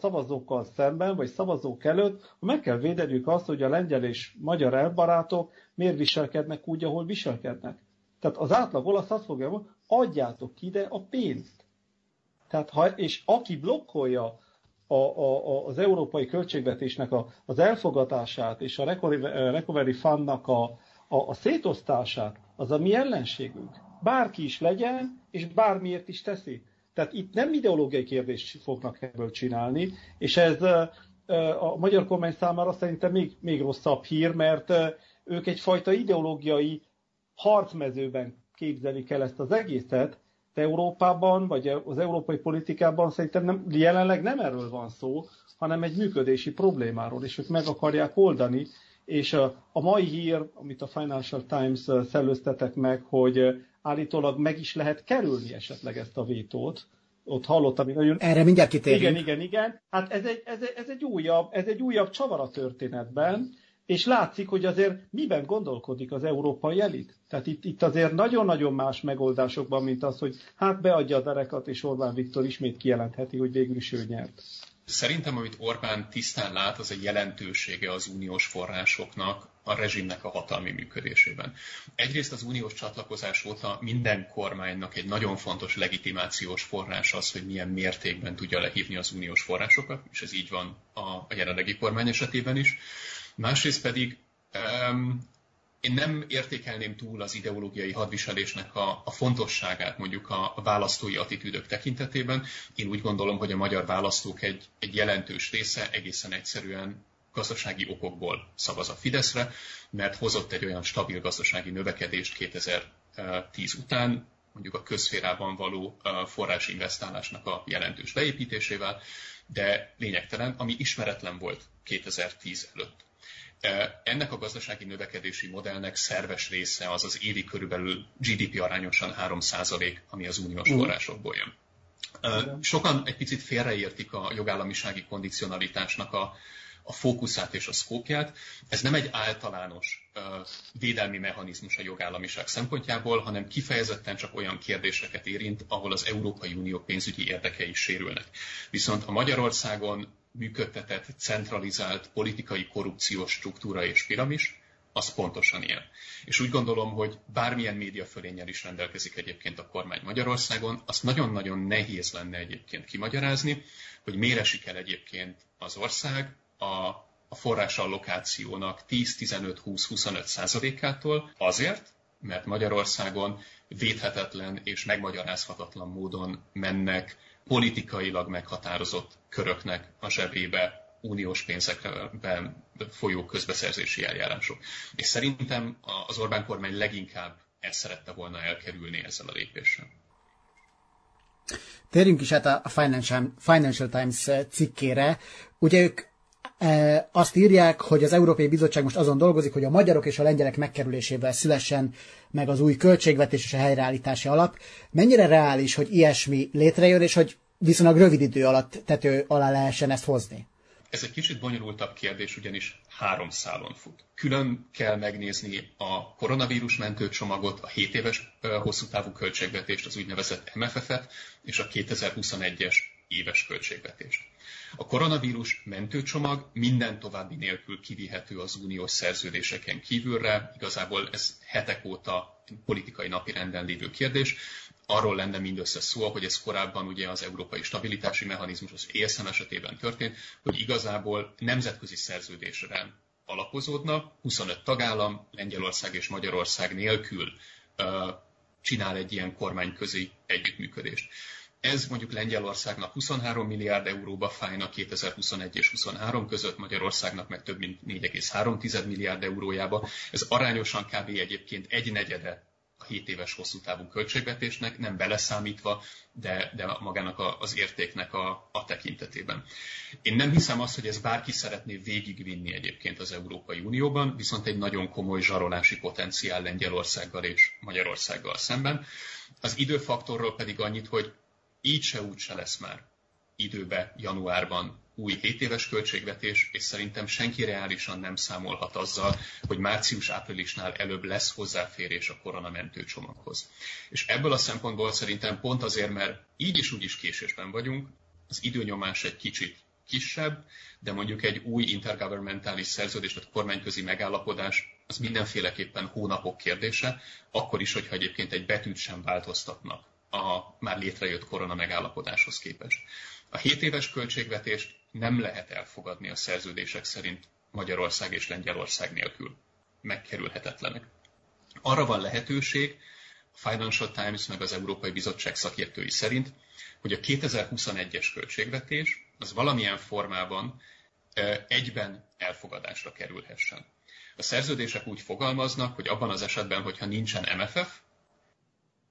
szavazókkal szemben, vagy szavazók előtt, meg kell védeniük azt, hogy a lengyel és magyar elbarátok miért viselkednek úgy, ahol viselkednek. Tehát az átlag olasz azt fogja mondani, adjátok ide a pénzt. Tehát ha, és aki blokkolja a, a, az európai költségvetésnek a, az elfogatását és a Recovery Fundnak a, a, a szétosztását, az a mi ellenségünk. Bárki is legyen, és bármiért is teszi. Tehát itt nem ideológiai kérdést fognak ebből csinálni, és ez a magyar kormány számára szerintem még, még rosszabb hír, mert ők egyfajta ideológiai harcmezőben képzelik el ezt az egészet, de Európában, vagy az európai politikában szerintem nem, jelenleg nem erről van szó, hanem egy működési problémáról, és ők meg akarják oldani, és a, a mai hír, amit a Financial Times szellőztetek meg, hogy állítólag meg is lehet kerülni esetleg ezt a vétót, ott hallottam, hogy nagyon... Erre mindjárt kitérünk. Igen, igen, igen. Hát ez egy, ez, egy, ez egy újabb, ez egy újabb csavar a történetben, és látszik, hogy azért miben gondolkodik az európai elit. Tehát itt, itt azért nagyon-nagyon más megoldásokban, mint az, hogy hát beadja a derekat, és Orbán Viktor ismét kijelentheti, hogy végül is ő nyert. Szerintem, amit Orbán tisztán lát, az a jelentősége az uniós forrásoknak a rezsimnek a hatalmi működésében. Egyrészt az uniós csatlakozás óta minden kormánynak egy nagyon fontos legitimációs forrás az, hogy milyen mértékben tudja lehívni az uniós forrásokat, és ez így van a, jelenlegi kormány esetében is. Másrészt pedig én nem értékelném túl az ideológiai hadviselésnek a, a fontosságát mondjuk a, a választói attitűdök tekintetében. Én úgy gondolom, hogy a magyar választók egy, egy jelentős része egészen egyszerűen gazdasági okokból szavaz a Fideszre, mert hozott egy olyan stabil gazdasági növekedést 2010 után, mondjuk a közférában való forrásinvestálásnak a jelentős beépítésével, de lényegtelen, ami ismeretlen volt 2010 előtt. Ennek a gazdasági növekedési modellnek szerves része az az évi körülbelül GDP arányosan 3%, ami az uniós mm. forrásokból jön. Sokan egy picit félreértik a jogállamisági kondicionalitásnak a, a fókuszát és a szkópját. Ez nem egy általános védelmi mechanizmus a jogállamiság szempontjából, hanem kifejezetten csak olyan kérdéseket érint, ahol az Európai Unió pénzügyi érdekei sérülnek. Viszont a Magyarországon működtetett, centralizált politikai korrupciós struktúra és piramis, az pontosan ilyen. És úgy gondolom, hogy bármilyen média fölénnyel is rendelkezik egyébként a kormány Magyarországon, azt nagyon-nagyon nehéz lenne egyébként kimagyarázni, hogy miért esik el egyébként az ország a, a forrásallokációnak 10-15-20-25 százalékától azért, mert Magyarországon védhetetlen és megmagyarázhatatlan módon mennek politikailag meghatározott köröknek a zsebébe uniós pénzekben folyó közbeszerzési eljárások. És szerintem az Orbán kormány leginkább ezt szerette volna elkerülni ezzel a lépéssel. Térjünk is át a Financial, Financial Times cikkére. Ugye ők e, azt írják, hogy az Európai Bizottság most azon dolgozik, hogy a magyarok és a lengyelek megkerülésével szülessen meg az új költségvetés és a helyreállítási alap. Mennyire reális, hogy ilyesmi létrejön, és hogy viszonylag rövid idő alatt tető alá lehessen ezt hozni? Ez egy kicsit bonyolultabb kérdés, ugyanis három szálon fut. Külön kell megnézni a koronavírus mentőcsomagot, a 7 éves hosszú távú költségvetést, az úgynevezett MFF-et és a 2021-es éves költségvetést. A koronavírus mentőcsomag minden további nélkül kivihető az uniós szerződéseken kívülre. Igazából ez hetek óta politikai napirenden lévő kérdés. Arról lenne mindössze szó, hogy ez korábban ugye az európai stabilitási mechanizmus az ESM esetében történt, hogy igazából nemzetközi szerződésre alapozódna, 25 tagállam, Lengyelország és Magyarország nélkül csinál egy ilyen kormányközi együttműködést. Ez mondjuk Lengyelországnak 23 milliárd euróba fájna 2021 és 23 között, Magyarországnak meg több mint 4,3 milliárd eurójába. Ez arányosan kb. egyébként egy negyede 7 éves hosszú távú költségvetésnek, nem beleszámítva, de, de magának a, az értéknek a, a tekintetében. Én nem hiszem azt, hogy ez bárki szeretné végigvinni egyébként az Európai Unióban, viszont egy nagyon komoly zsarolási potenciál Lengyelországgal és Magyarországgal szemben. Az időfaktorról pedig annyit, hogy így se úgy se lesz már időbe januárban új 7 éves költségvetés, és szerintem senki reálisan nem számolhat azzal, hogy március-áprilisnál előbb lesz hozzáférés a koronamentő csomaghoz. És ebből a szempontból szerintem pont azért, mert így is úgy is késésben vagyunk, az időnyomás egy kicsit kisebb, de mondjuk egy új intergovernmentális szerződés vagy kormányközi megállapodás az mindenféleképpen hónapok kérdése, akkor is, hogyha egyébként egy betűt sem változtatnak a már létrejött korona megállapodáshoz képest. A 7 éves költségvetést nem lehet elfogadni a szerződések szerint Magyarország és Lengyelország nélkül. Megkerülhetetlenek. Arra van lehetőség, a Financial Times meg az Európai Bizottság szakértői szerint, hogy a 2021-es költségvetés az valamilyen formában egyben elfogadásra kerülhessen. A szerződések úgy fogalmaznak, hogy abban az esetben, hogyha nincsen MFF,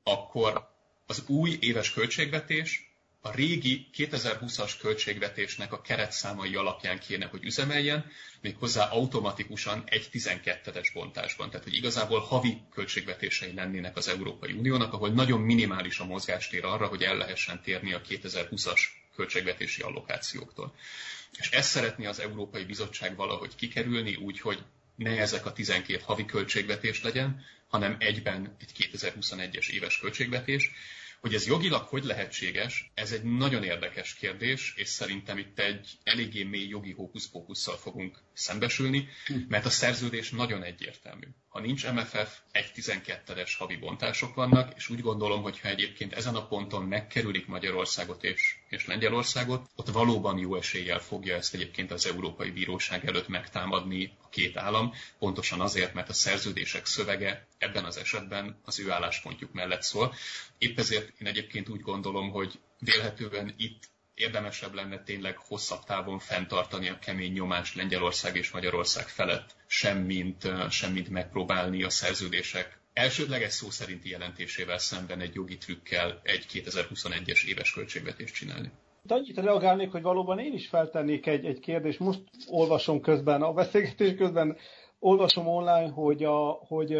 akkor az új éves költségvetés a régi 2020-as költségvetésnek a keretszámai alapján kéne, hogy üzemeljen, méghozzá automatikusan egy 12-es bontásban. Tehát, hogy igazából havi költségvetései lennének az Európai Uniónak, ahol nagyon minimális a mozgástér arra, hogy el lehessen térni a 2020-as költségvetési allokációktól. És ezt szeretné az Európai Bizottság valahogy kikerülni úgy, hogy ne ezek a 12 havi költségvetés legyen, hanem egyben egy 2021-es éves költségvetés, hogy ez jogilag hogy lehetséges, ez egy nagyon érdekes kérdés, és szerintem itt egy eléggé mély jogi hókusz-pókusszal fogunk szembesülni, mert a szerződés nagyon egyértelmű. Ha nincs MFF, egy 12-es havi bontások vannak, és úgy gondolom, hogy ha egyébként ezen a ponton megkerülik Magyarországot és, és Lengyelországot, ott valóban jó eséllyel fogja ezt egyébként az Európai Bíróság előtt megtámadni a két állam, pontosan azért, mert a szerződések szövege ebben az esetben az ő álláspontjuk mellett szól. Épp ezért én egyébként úgy gondolom, hogy vélhetően itt érdemesebb lenne tényleg hosszabb távon fenntartani a kemény nyomást Lengyelország és Magyarország felett, semmint, semmint megpróbálni a szerződések elsődleges szó szerinti jelentésével szemben egy jogi trükkel egy 2021-es éves költségvetést csinálni. De annyit reagálnék, hogy valóban én is feltennék egy, egy kérdést. Most olvasom közben, a beszélgetés közben olvasom online, hogy, a, hogy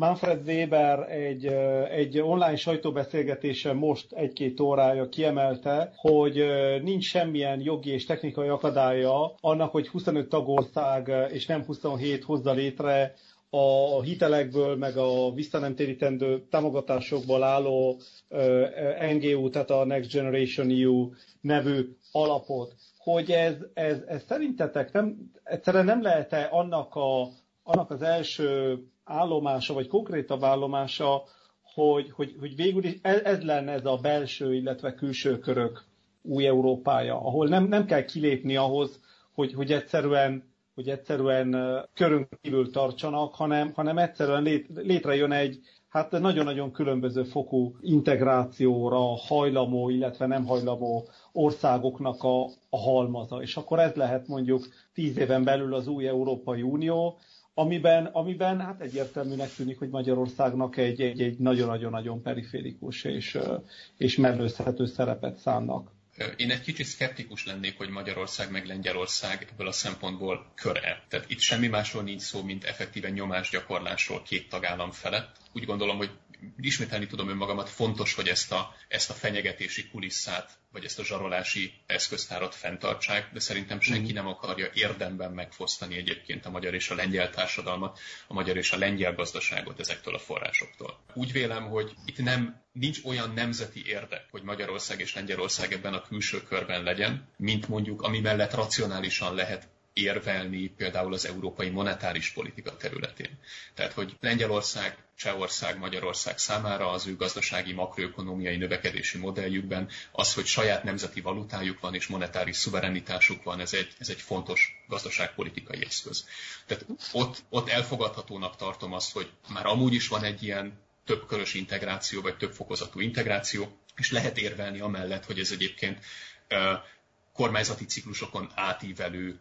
Manfred Weber egy, egy online sajtóbeszélgetésen most egy-két órája kiemelte, hogy nincs semmilyen jogi és technikai akadálya annak, hogy 25 tagország és nem 27 hozza létre a hitelekből, meg a visszanemtérítendő támogatásokból álló NGU, tehát a Next Generation EU nevű alapot, hogy ez, ez, ez szerintetek nem, egyszerűen nem lehet-e annak, a, annak az első állomása, vagy konkrétabb állomása, hogy, hogy, hogy végül is ez, ez lenne ez a belső, illetve külső körök új Európája, ahol nem, nem kell kilépni ahhoz, hogy, hogy egyszerűen hogy egyszerűen körön kívül tartsanak, hanem, hanem egyszerűen lét, létrejön egy hát nagyon-nagyon különböző fokú integrációra hajlamó, illetve nem hajlamó országoknak a, a halmaza. És akkor ez lehet mondjuk tíz éven belül az új Európai Unió, amiben, amiben hát egyértelműnek tűnik, hogy Magyarországnak egy, egy, egy nagyon-nagyon-nagyon periférikus és, és mellőzhető szerepet szánnak. Én egy kicsit szkeptikus lennék, hogy Magyarország meg Lengyelország ebből a szempontból köre. Tehát itt semmi másról nincs szó, mint effektíven nyomásgyakorlásról két tagállam felett. Úgy gondolom, hogy ismételni tudom önmagamat, fontos, hogy ezt a, ezt a fenyegetési kulisszát, vagy ezt a zsarolási eszköztárat fenntartsák, de szerintem senki nem akarja érdemben megfosztani egyébként a magyar és a lengyel társadalmat, a magyar és a lengyel gazdaságot ezektől a forrásoktól. Úgy vélem, hogy itt nem nincs olyan nemzeti érdek, hogy Magyarország és Lengyelország ebben a külső körben legyen, mint mondjuk, ami mellett racionálisan lehet érvelni például az európai monetáris politika területén. Tehát, hogy Lengyelország, Csehország, Magyarország számára az ő gazdasági makroökonomiai növekedési modelljükben az, hogy saját nemzeti valutájuk van és monetáris szuverenitásuk van, ez egy, ez egy fontos gazdaságpolitikai eszköz. Tehát ott, ott elfogadhatónak tartom azt, hogy már amúgy is van egy ilyen többkörös integráció, vagy több fokozatú integráció, és lehet érvelni amellett, hogy ez egyébként kormányzati ciklusokon átívelő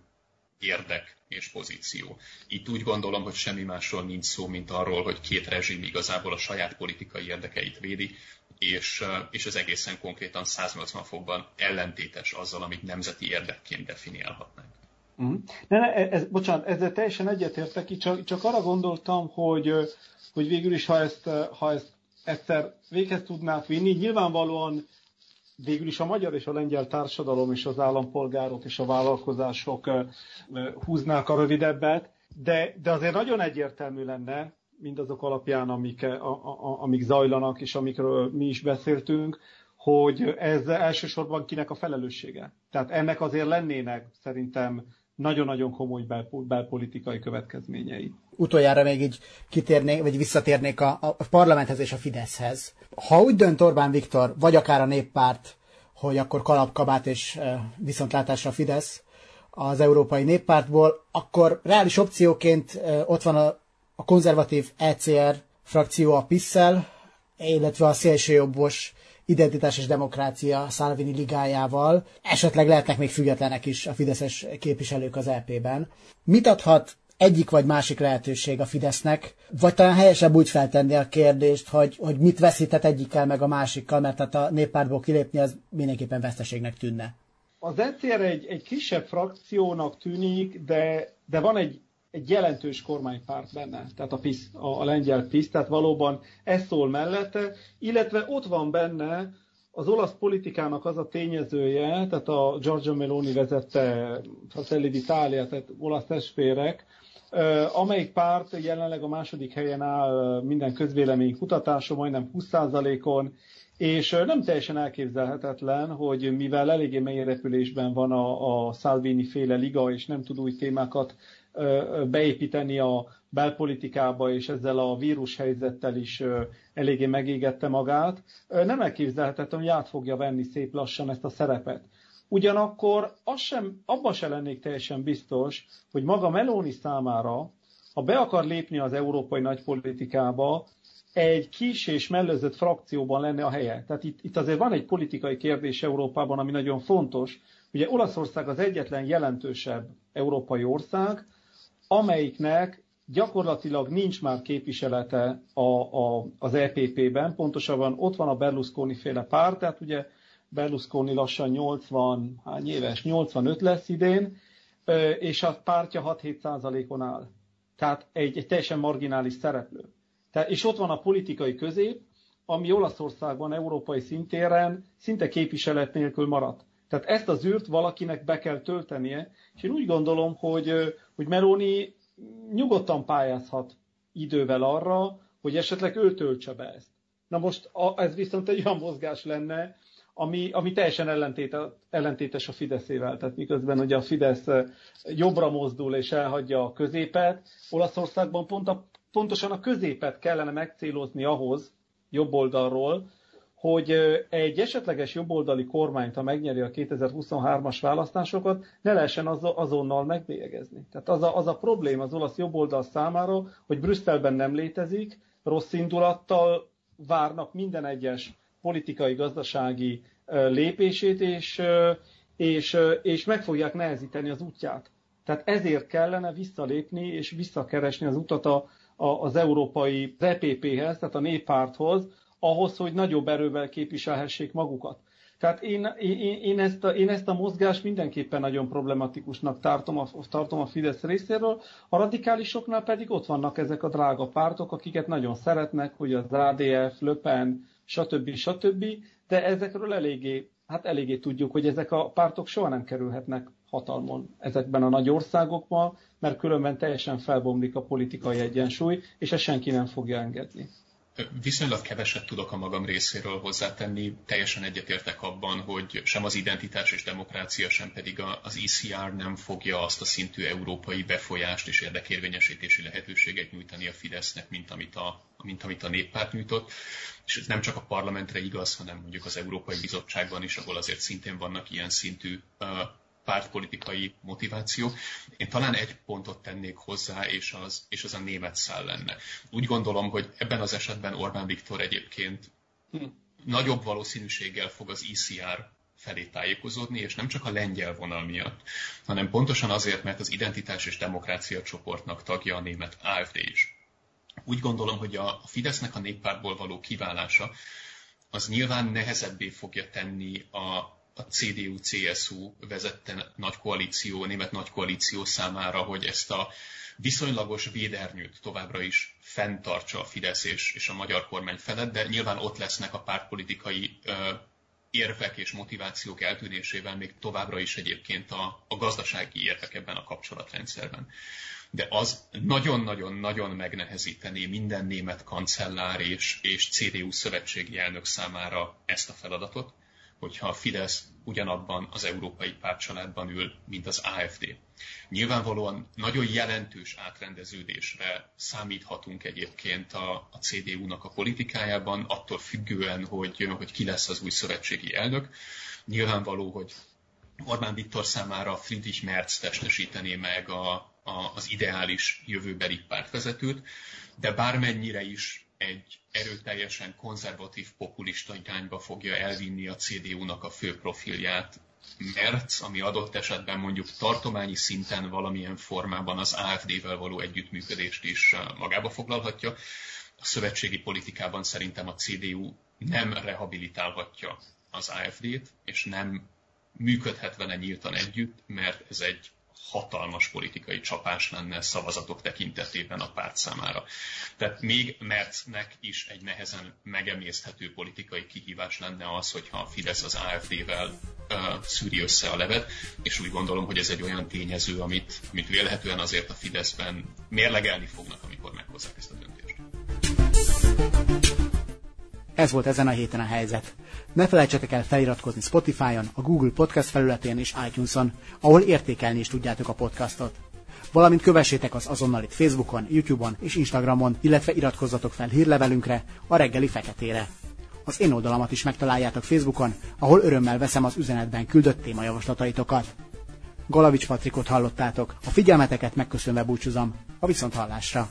érdek és pozíció. Itt úgy gondolom, hogy semmi másról nincs szó, mint arról, hogy két rezsim igazából a saját politikai érdekeit védi, és, és ez egészen konkrétan 180 fokban ellentétes azzal, amit nemzeti érdekként definiálhatnánk. Mm. Ne, ne, ez, bocsánat, ezzel teljesen egyetértek, csak, csak arra gondoltam, hogy, hogy végül is, ha ezt, ha ezt egyszer véghez tudnák vinni, nyilvánvalóan végül is a magyar és a lengyel társadalom és az állampolgárok és a vállalkozások húznák a rövidebbet, de, de azért nagyon egyértelmű lenne, mindazok alapján, amik, a, a, amik zajlanak, és amikről mi is beszéltünk, hogy ez elsősorban kinek a felelőssége. Tehát ennek azért lennének szerintem nagyon-nagyon komoly belpolitikai következményei. Utoljára még így kitérnék, vagy visszatérnék a, a parlamenthez és a Fideszhez. Ha úgy dönt Orbán Viktor, vagy akár a néppárt, hogy akkor kalapkabát és viszontlátásra Fidesz az Európai Néppártból, akkor reális opcióként ott van a, a konzervatív ECR frakció a PISZ-szel, illetve a szélsőjobbos Identitás és Demokrácia Szálvini ligájával. Esetleg lehetnek még függetlenek is a fideszes képviselők az EP-ben. Mit adhat egyik vagy másik lehetőség a Fidesznek, vagy talán helyesebb úgy feltenni a kérdést, hogy, hogy mit veszített egyikkel meg a másikkal, mert hát a néppártból kilépni az mindenképpen veszteségnek tűnne. Az ECR egy, egy kisebb frakciónak tűnik, de, de van egy, egy jelentős kormánypárt benne, tehát a, PISZ, a, a lengyel PISZ, tehát valóban ez szól mellette, illetve ott van benne az olasz politikának az a tényezője, tehát a Giorgio Meloni vezette Fratelli d'Italia, tehát olasz testvérek, amelyik párt jelenleg a második helyen áll minden közvélemény kutatása, majdnem 20%-on, és nem teljesen elképzelhetetlen, hogy mivel eléggé mély repülésben van a, a Salvini féle liga, és nem tud új témákat beépíteni a belpolitikába, és ezzel a vírushelyzettel is eléggé megégette magát, nem elképzelhetetlen, hogy át fogja venni szép lassan ezt a szerepet. Ugyanakkor az sem, abban se lennék teljesen biztos, hogy maga Meloni számára, ha be akar lépni az európai nagypolitikába, egy kis és mellőzött frakcióban lenne a helye. Tehát itt, itt azért van egy politikai kérdés Európában, ami nagyon fontos. Ugye Olaszország az egyetlen jelentősebb európai ország, amelyiknek gyakorlatilag nincs már képviselete a, a, az EPP-ben, pontosabban ott van a Berlusconi féle párt, tehát ugye Berlusconi lassan 80, hány éves, 85 lesz idén, és a pártja 6-7 százalékon áll. Tehát egy, egy teljesen marginális szereplő. Tehát, és ott van a politikai közép, ami Olaszországban, európai szintéren szinte képviselet nélkül maradt. Tehát ezt az űrt valakinek be kell töltenie, és én úgy gondolom, hogy, hogy Meloni nyugodtan pályázhat idővel arra, hogy esetleg ő töltse be ezt. Na most ez viszont egy olyan mozgás lenne, ami, ami teljesen ellentéte, ellentétes a Fideszével. Tehát miközben ugye a Fidesz jobbra mozdul és elhagyja a középet, Olaszországban pont a, pontosan a középet kellene megcélozni ahhoz, jobb oldalról, hogy egy esetleges jobboldali kormányt, ha megnyeri a 2023-as választásokat, ne lehessen az, azonnal megbélyegezni. Tehát az a, az a probléma az olasz jobboldal számára, hogy Brüsszelben nem létezik, rossz indulattal várnak minden egyes politikai, gazdasági lépését, és, és, és meg fogják nehezíteni az útját. Tehát ezért kellene visszalépni és visszakeresni az utat a, a, az európai EPP-hez, tehát a néppárthoz, ahhoz, hogy nagyobb erővel képviselhessék magukat. Tehát én, én, én, ezt a, én ezt a mozgást mindenképpen nagyon problematikusnak tartom a, tartom a Fidesz részéről, a radikálisoknál pedig ott vannak ezek a drága pártok, akiket nagyon szeretnek, hogy az ADF, Le Pen, stb. stb. De ezekről eléggé, hát eléggé tudjuk, hogy ezek a pártok soha nem kerülhetnek hatalmon ezekben a nagy országokban, mert különben teljesen felbomlik a politikai egyensúly, és ezt senki nem fogja engedni. Viszonylag keveset tudok a magam részéről hozzátenni, teljesen egyetértek abban, hogy sem az identitás és demokrácia, sem pedig az ECR nem fogja azt a szintű európai befolyást és érdekérvényesítési lehetőséget nyújtani a Fidesznek, mint amit a, mint amit a néppárt nyújtott. És ez nem csak a parlamentre igaz, hanem mondjuk az Európai Bizottságban is, ahol azért szintén vannak ilyen szintű pártpolitikai motiváció. Én talán egy pontot tennék hozzá, és az, és az a német szál lenne. Úgy gondolom, hogy ebben az esetben Orbán Viktor egyébként nagyobb valószínűséggel fog az ICR felé tájékozódni, és nem csak a lengyel vonal miatt, hanem pontosan azért, mert az identitás és demokrácia csoportnak tagja a német AFD is. Úgy gondolom, hogy a Fidesznek a néppártból való kiválása az nyilván nehezebbé fogja tenni a a CDU-CSU vezette nagy koalíció, német nagy koalíció számára, hogy ezt a viszonylagos védernyőt továbbra is fenntartsa a Fidesz és, és a magyar kormány felett, de nyilván ott lesznek a pártpolitikai érvek és motivációk eltűnésével még továbbra is egyébként a, a gazdasági érvek ebben a kapcsolatrendszerben. De az nagyon-nagyon-nagyon megnehezítené minden német kancellár és, és CDU szövetségi elnök számára ezt a feladatot, hogyha a Fidesz ugyanabban az európai pártcsaládban ül, mint az AFD. Nyilvánvalóan nagyon jelentős átrendeződésre számíthatunk egyébként a, a CDU-nak a politikájában, attól függően, hogy, hogy ki lesz az új szövetségi elnök. Nyilvánvaló, hogy Orbán Viktor számára Friedrich Merz testesítené meg a, a, az ideális jövőbeli pártvezetőt, de bármennyire is egy erőteljesen konzervatív populista irányba fogja elvinni a CDU-nak a fő profilját mert ami adott esetben mondjuk tartományi szinten valamilyen formában az AFD-vel való együttműködést is magába foglalhatja. A szövetségi politikában szerintem a CDU nem rehabilitálhatja az AFD-t, és nem működhet vele nyíltan együtt, mert ez egy hatalmas politikai csapás lenne szavazatok tekintetében a párt számára. Tehát még Merznek is egy nehezen megemészthető politikai kihívás lenne az, hogyha a Fidesz az AFD-vel uh, szűri össze a levet, és úgy gondolom, hogy ez egy olyan tényező, amit, amit vélhetően azért a Fideszben mérlegelni fognak, amikor meghozzák ezt a döntést. Ez volt ezen a héten a helyzet. Ne felejtsetek el feliratkozni Spotify-on, a Google Podcast felületén és iTunes-on, ahol értékelni is tudjátok a podcastot. Valamint kövessétek az azonnalit Facebookon, YouTube-on és Instagramon, illetve iratkozzatok fel hírlevelünkre, a reggeli feketére. Az én oldalamat is megtaláljátok Facebookon, ahol örömmel veszem az üzenetben küldött témajavaslataitokat. Galavics Patrikot hallottátok, a figyelmeteket megköszönve búcsúzom, a viszonthallásra!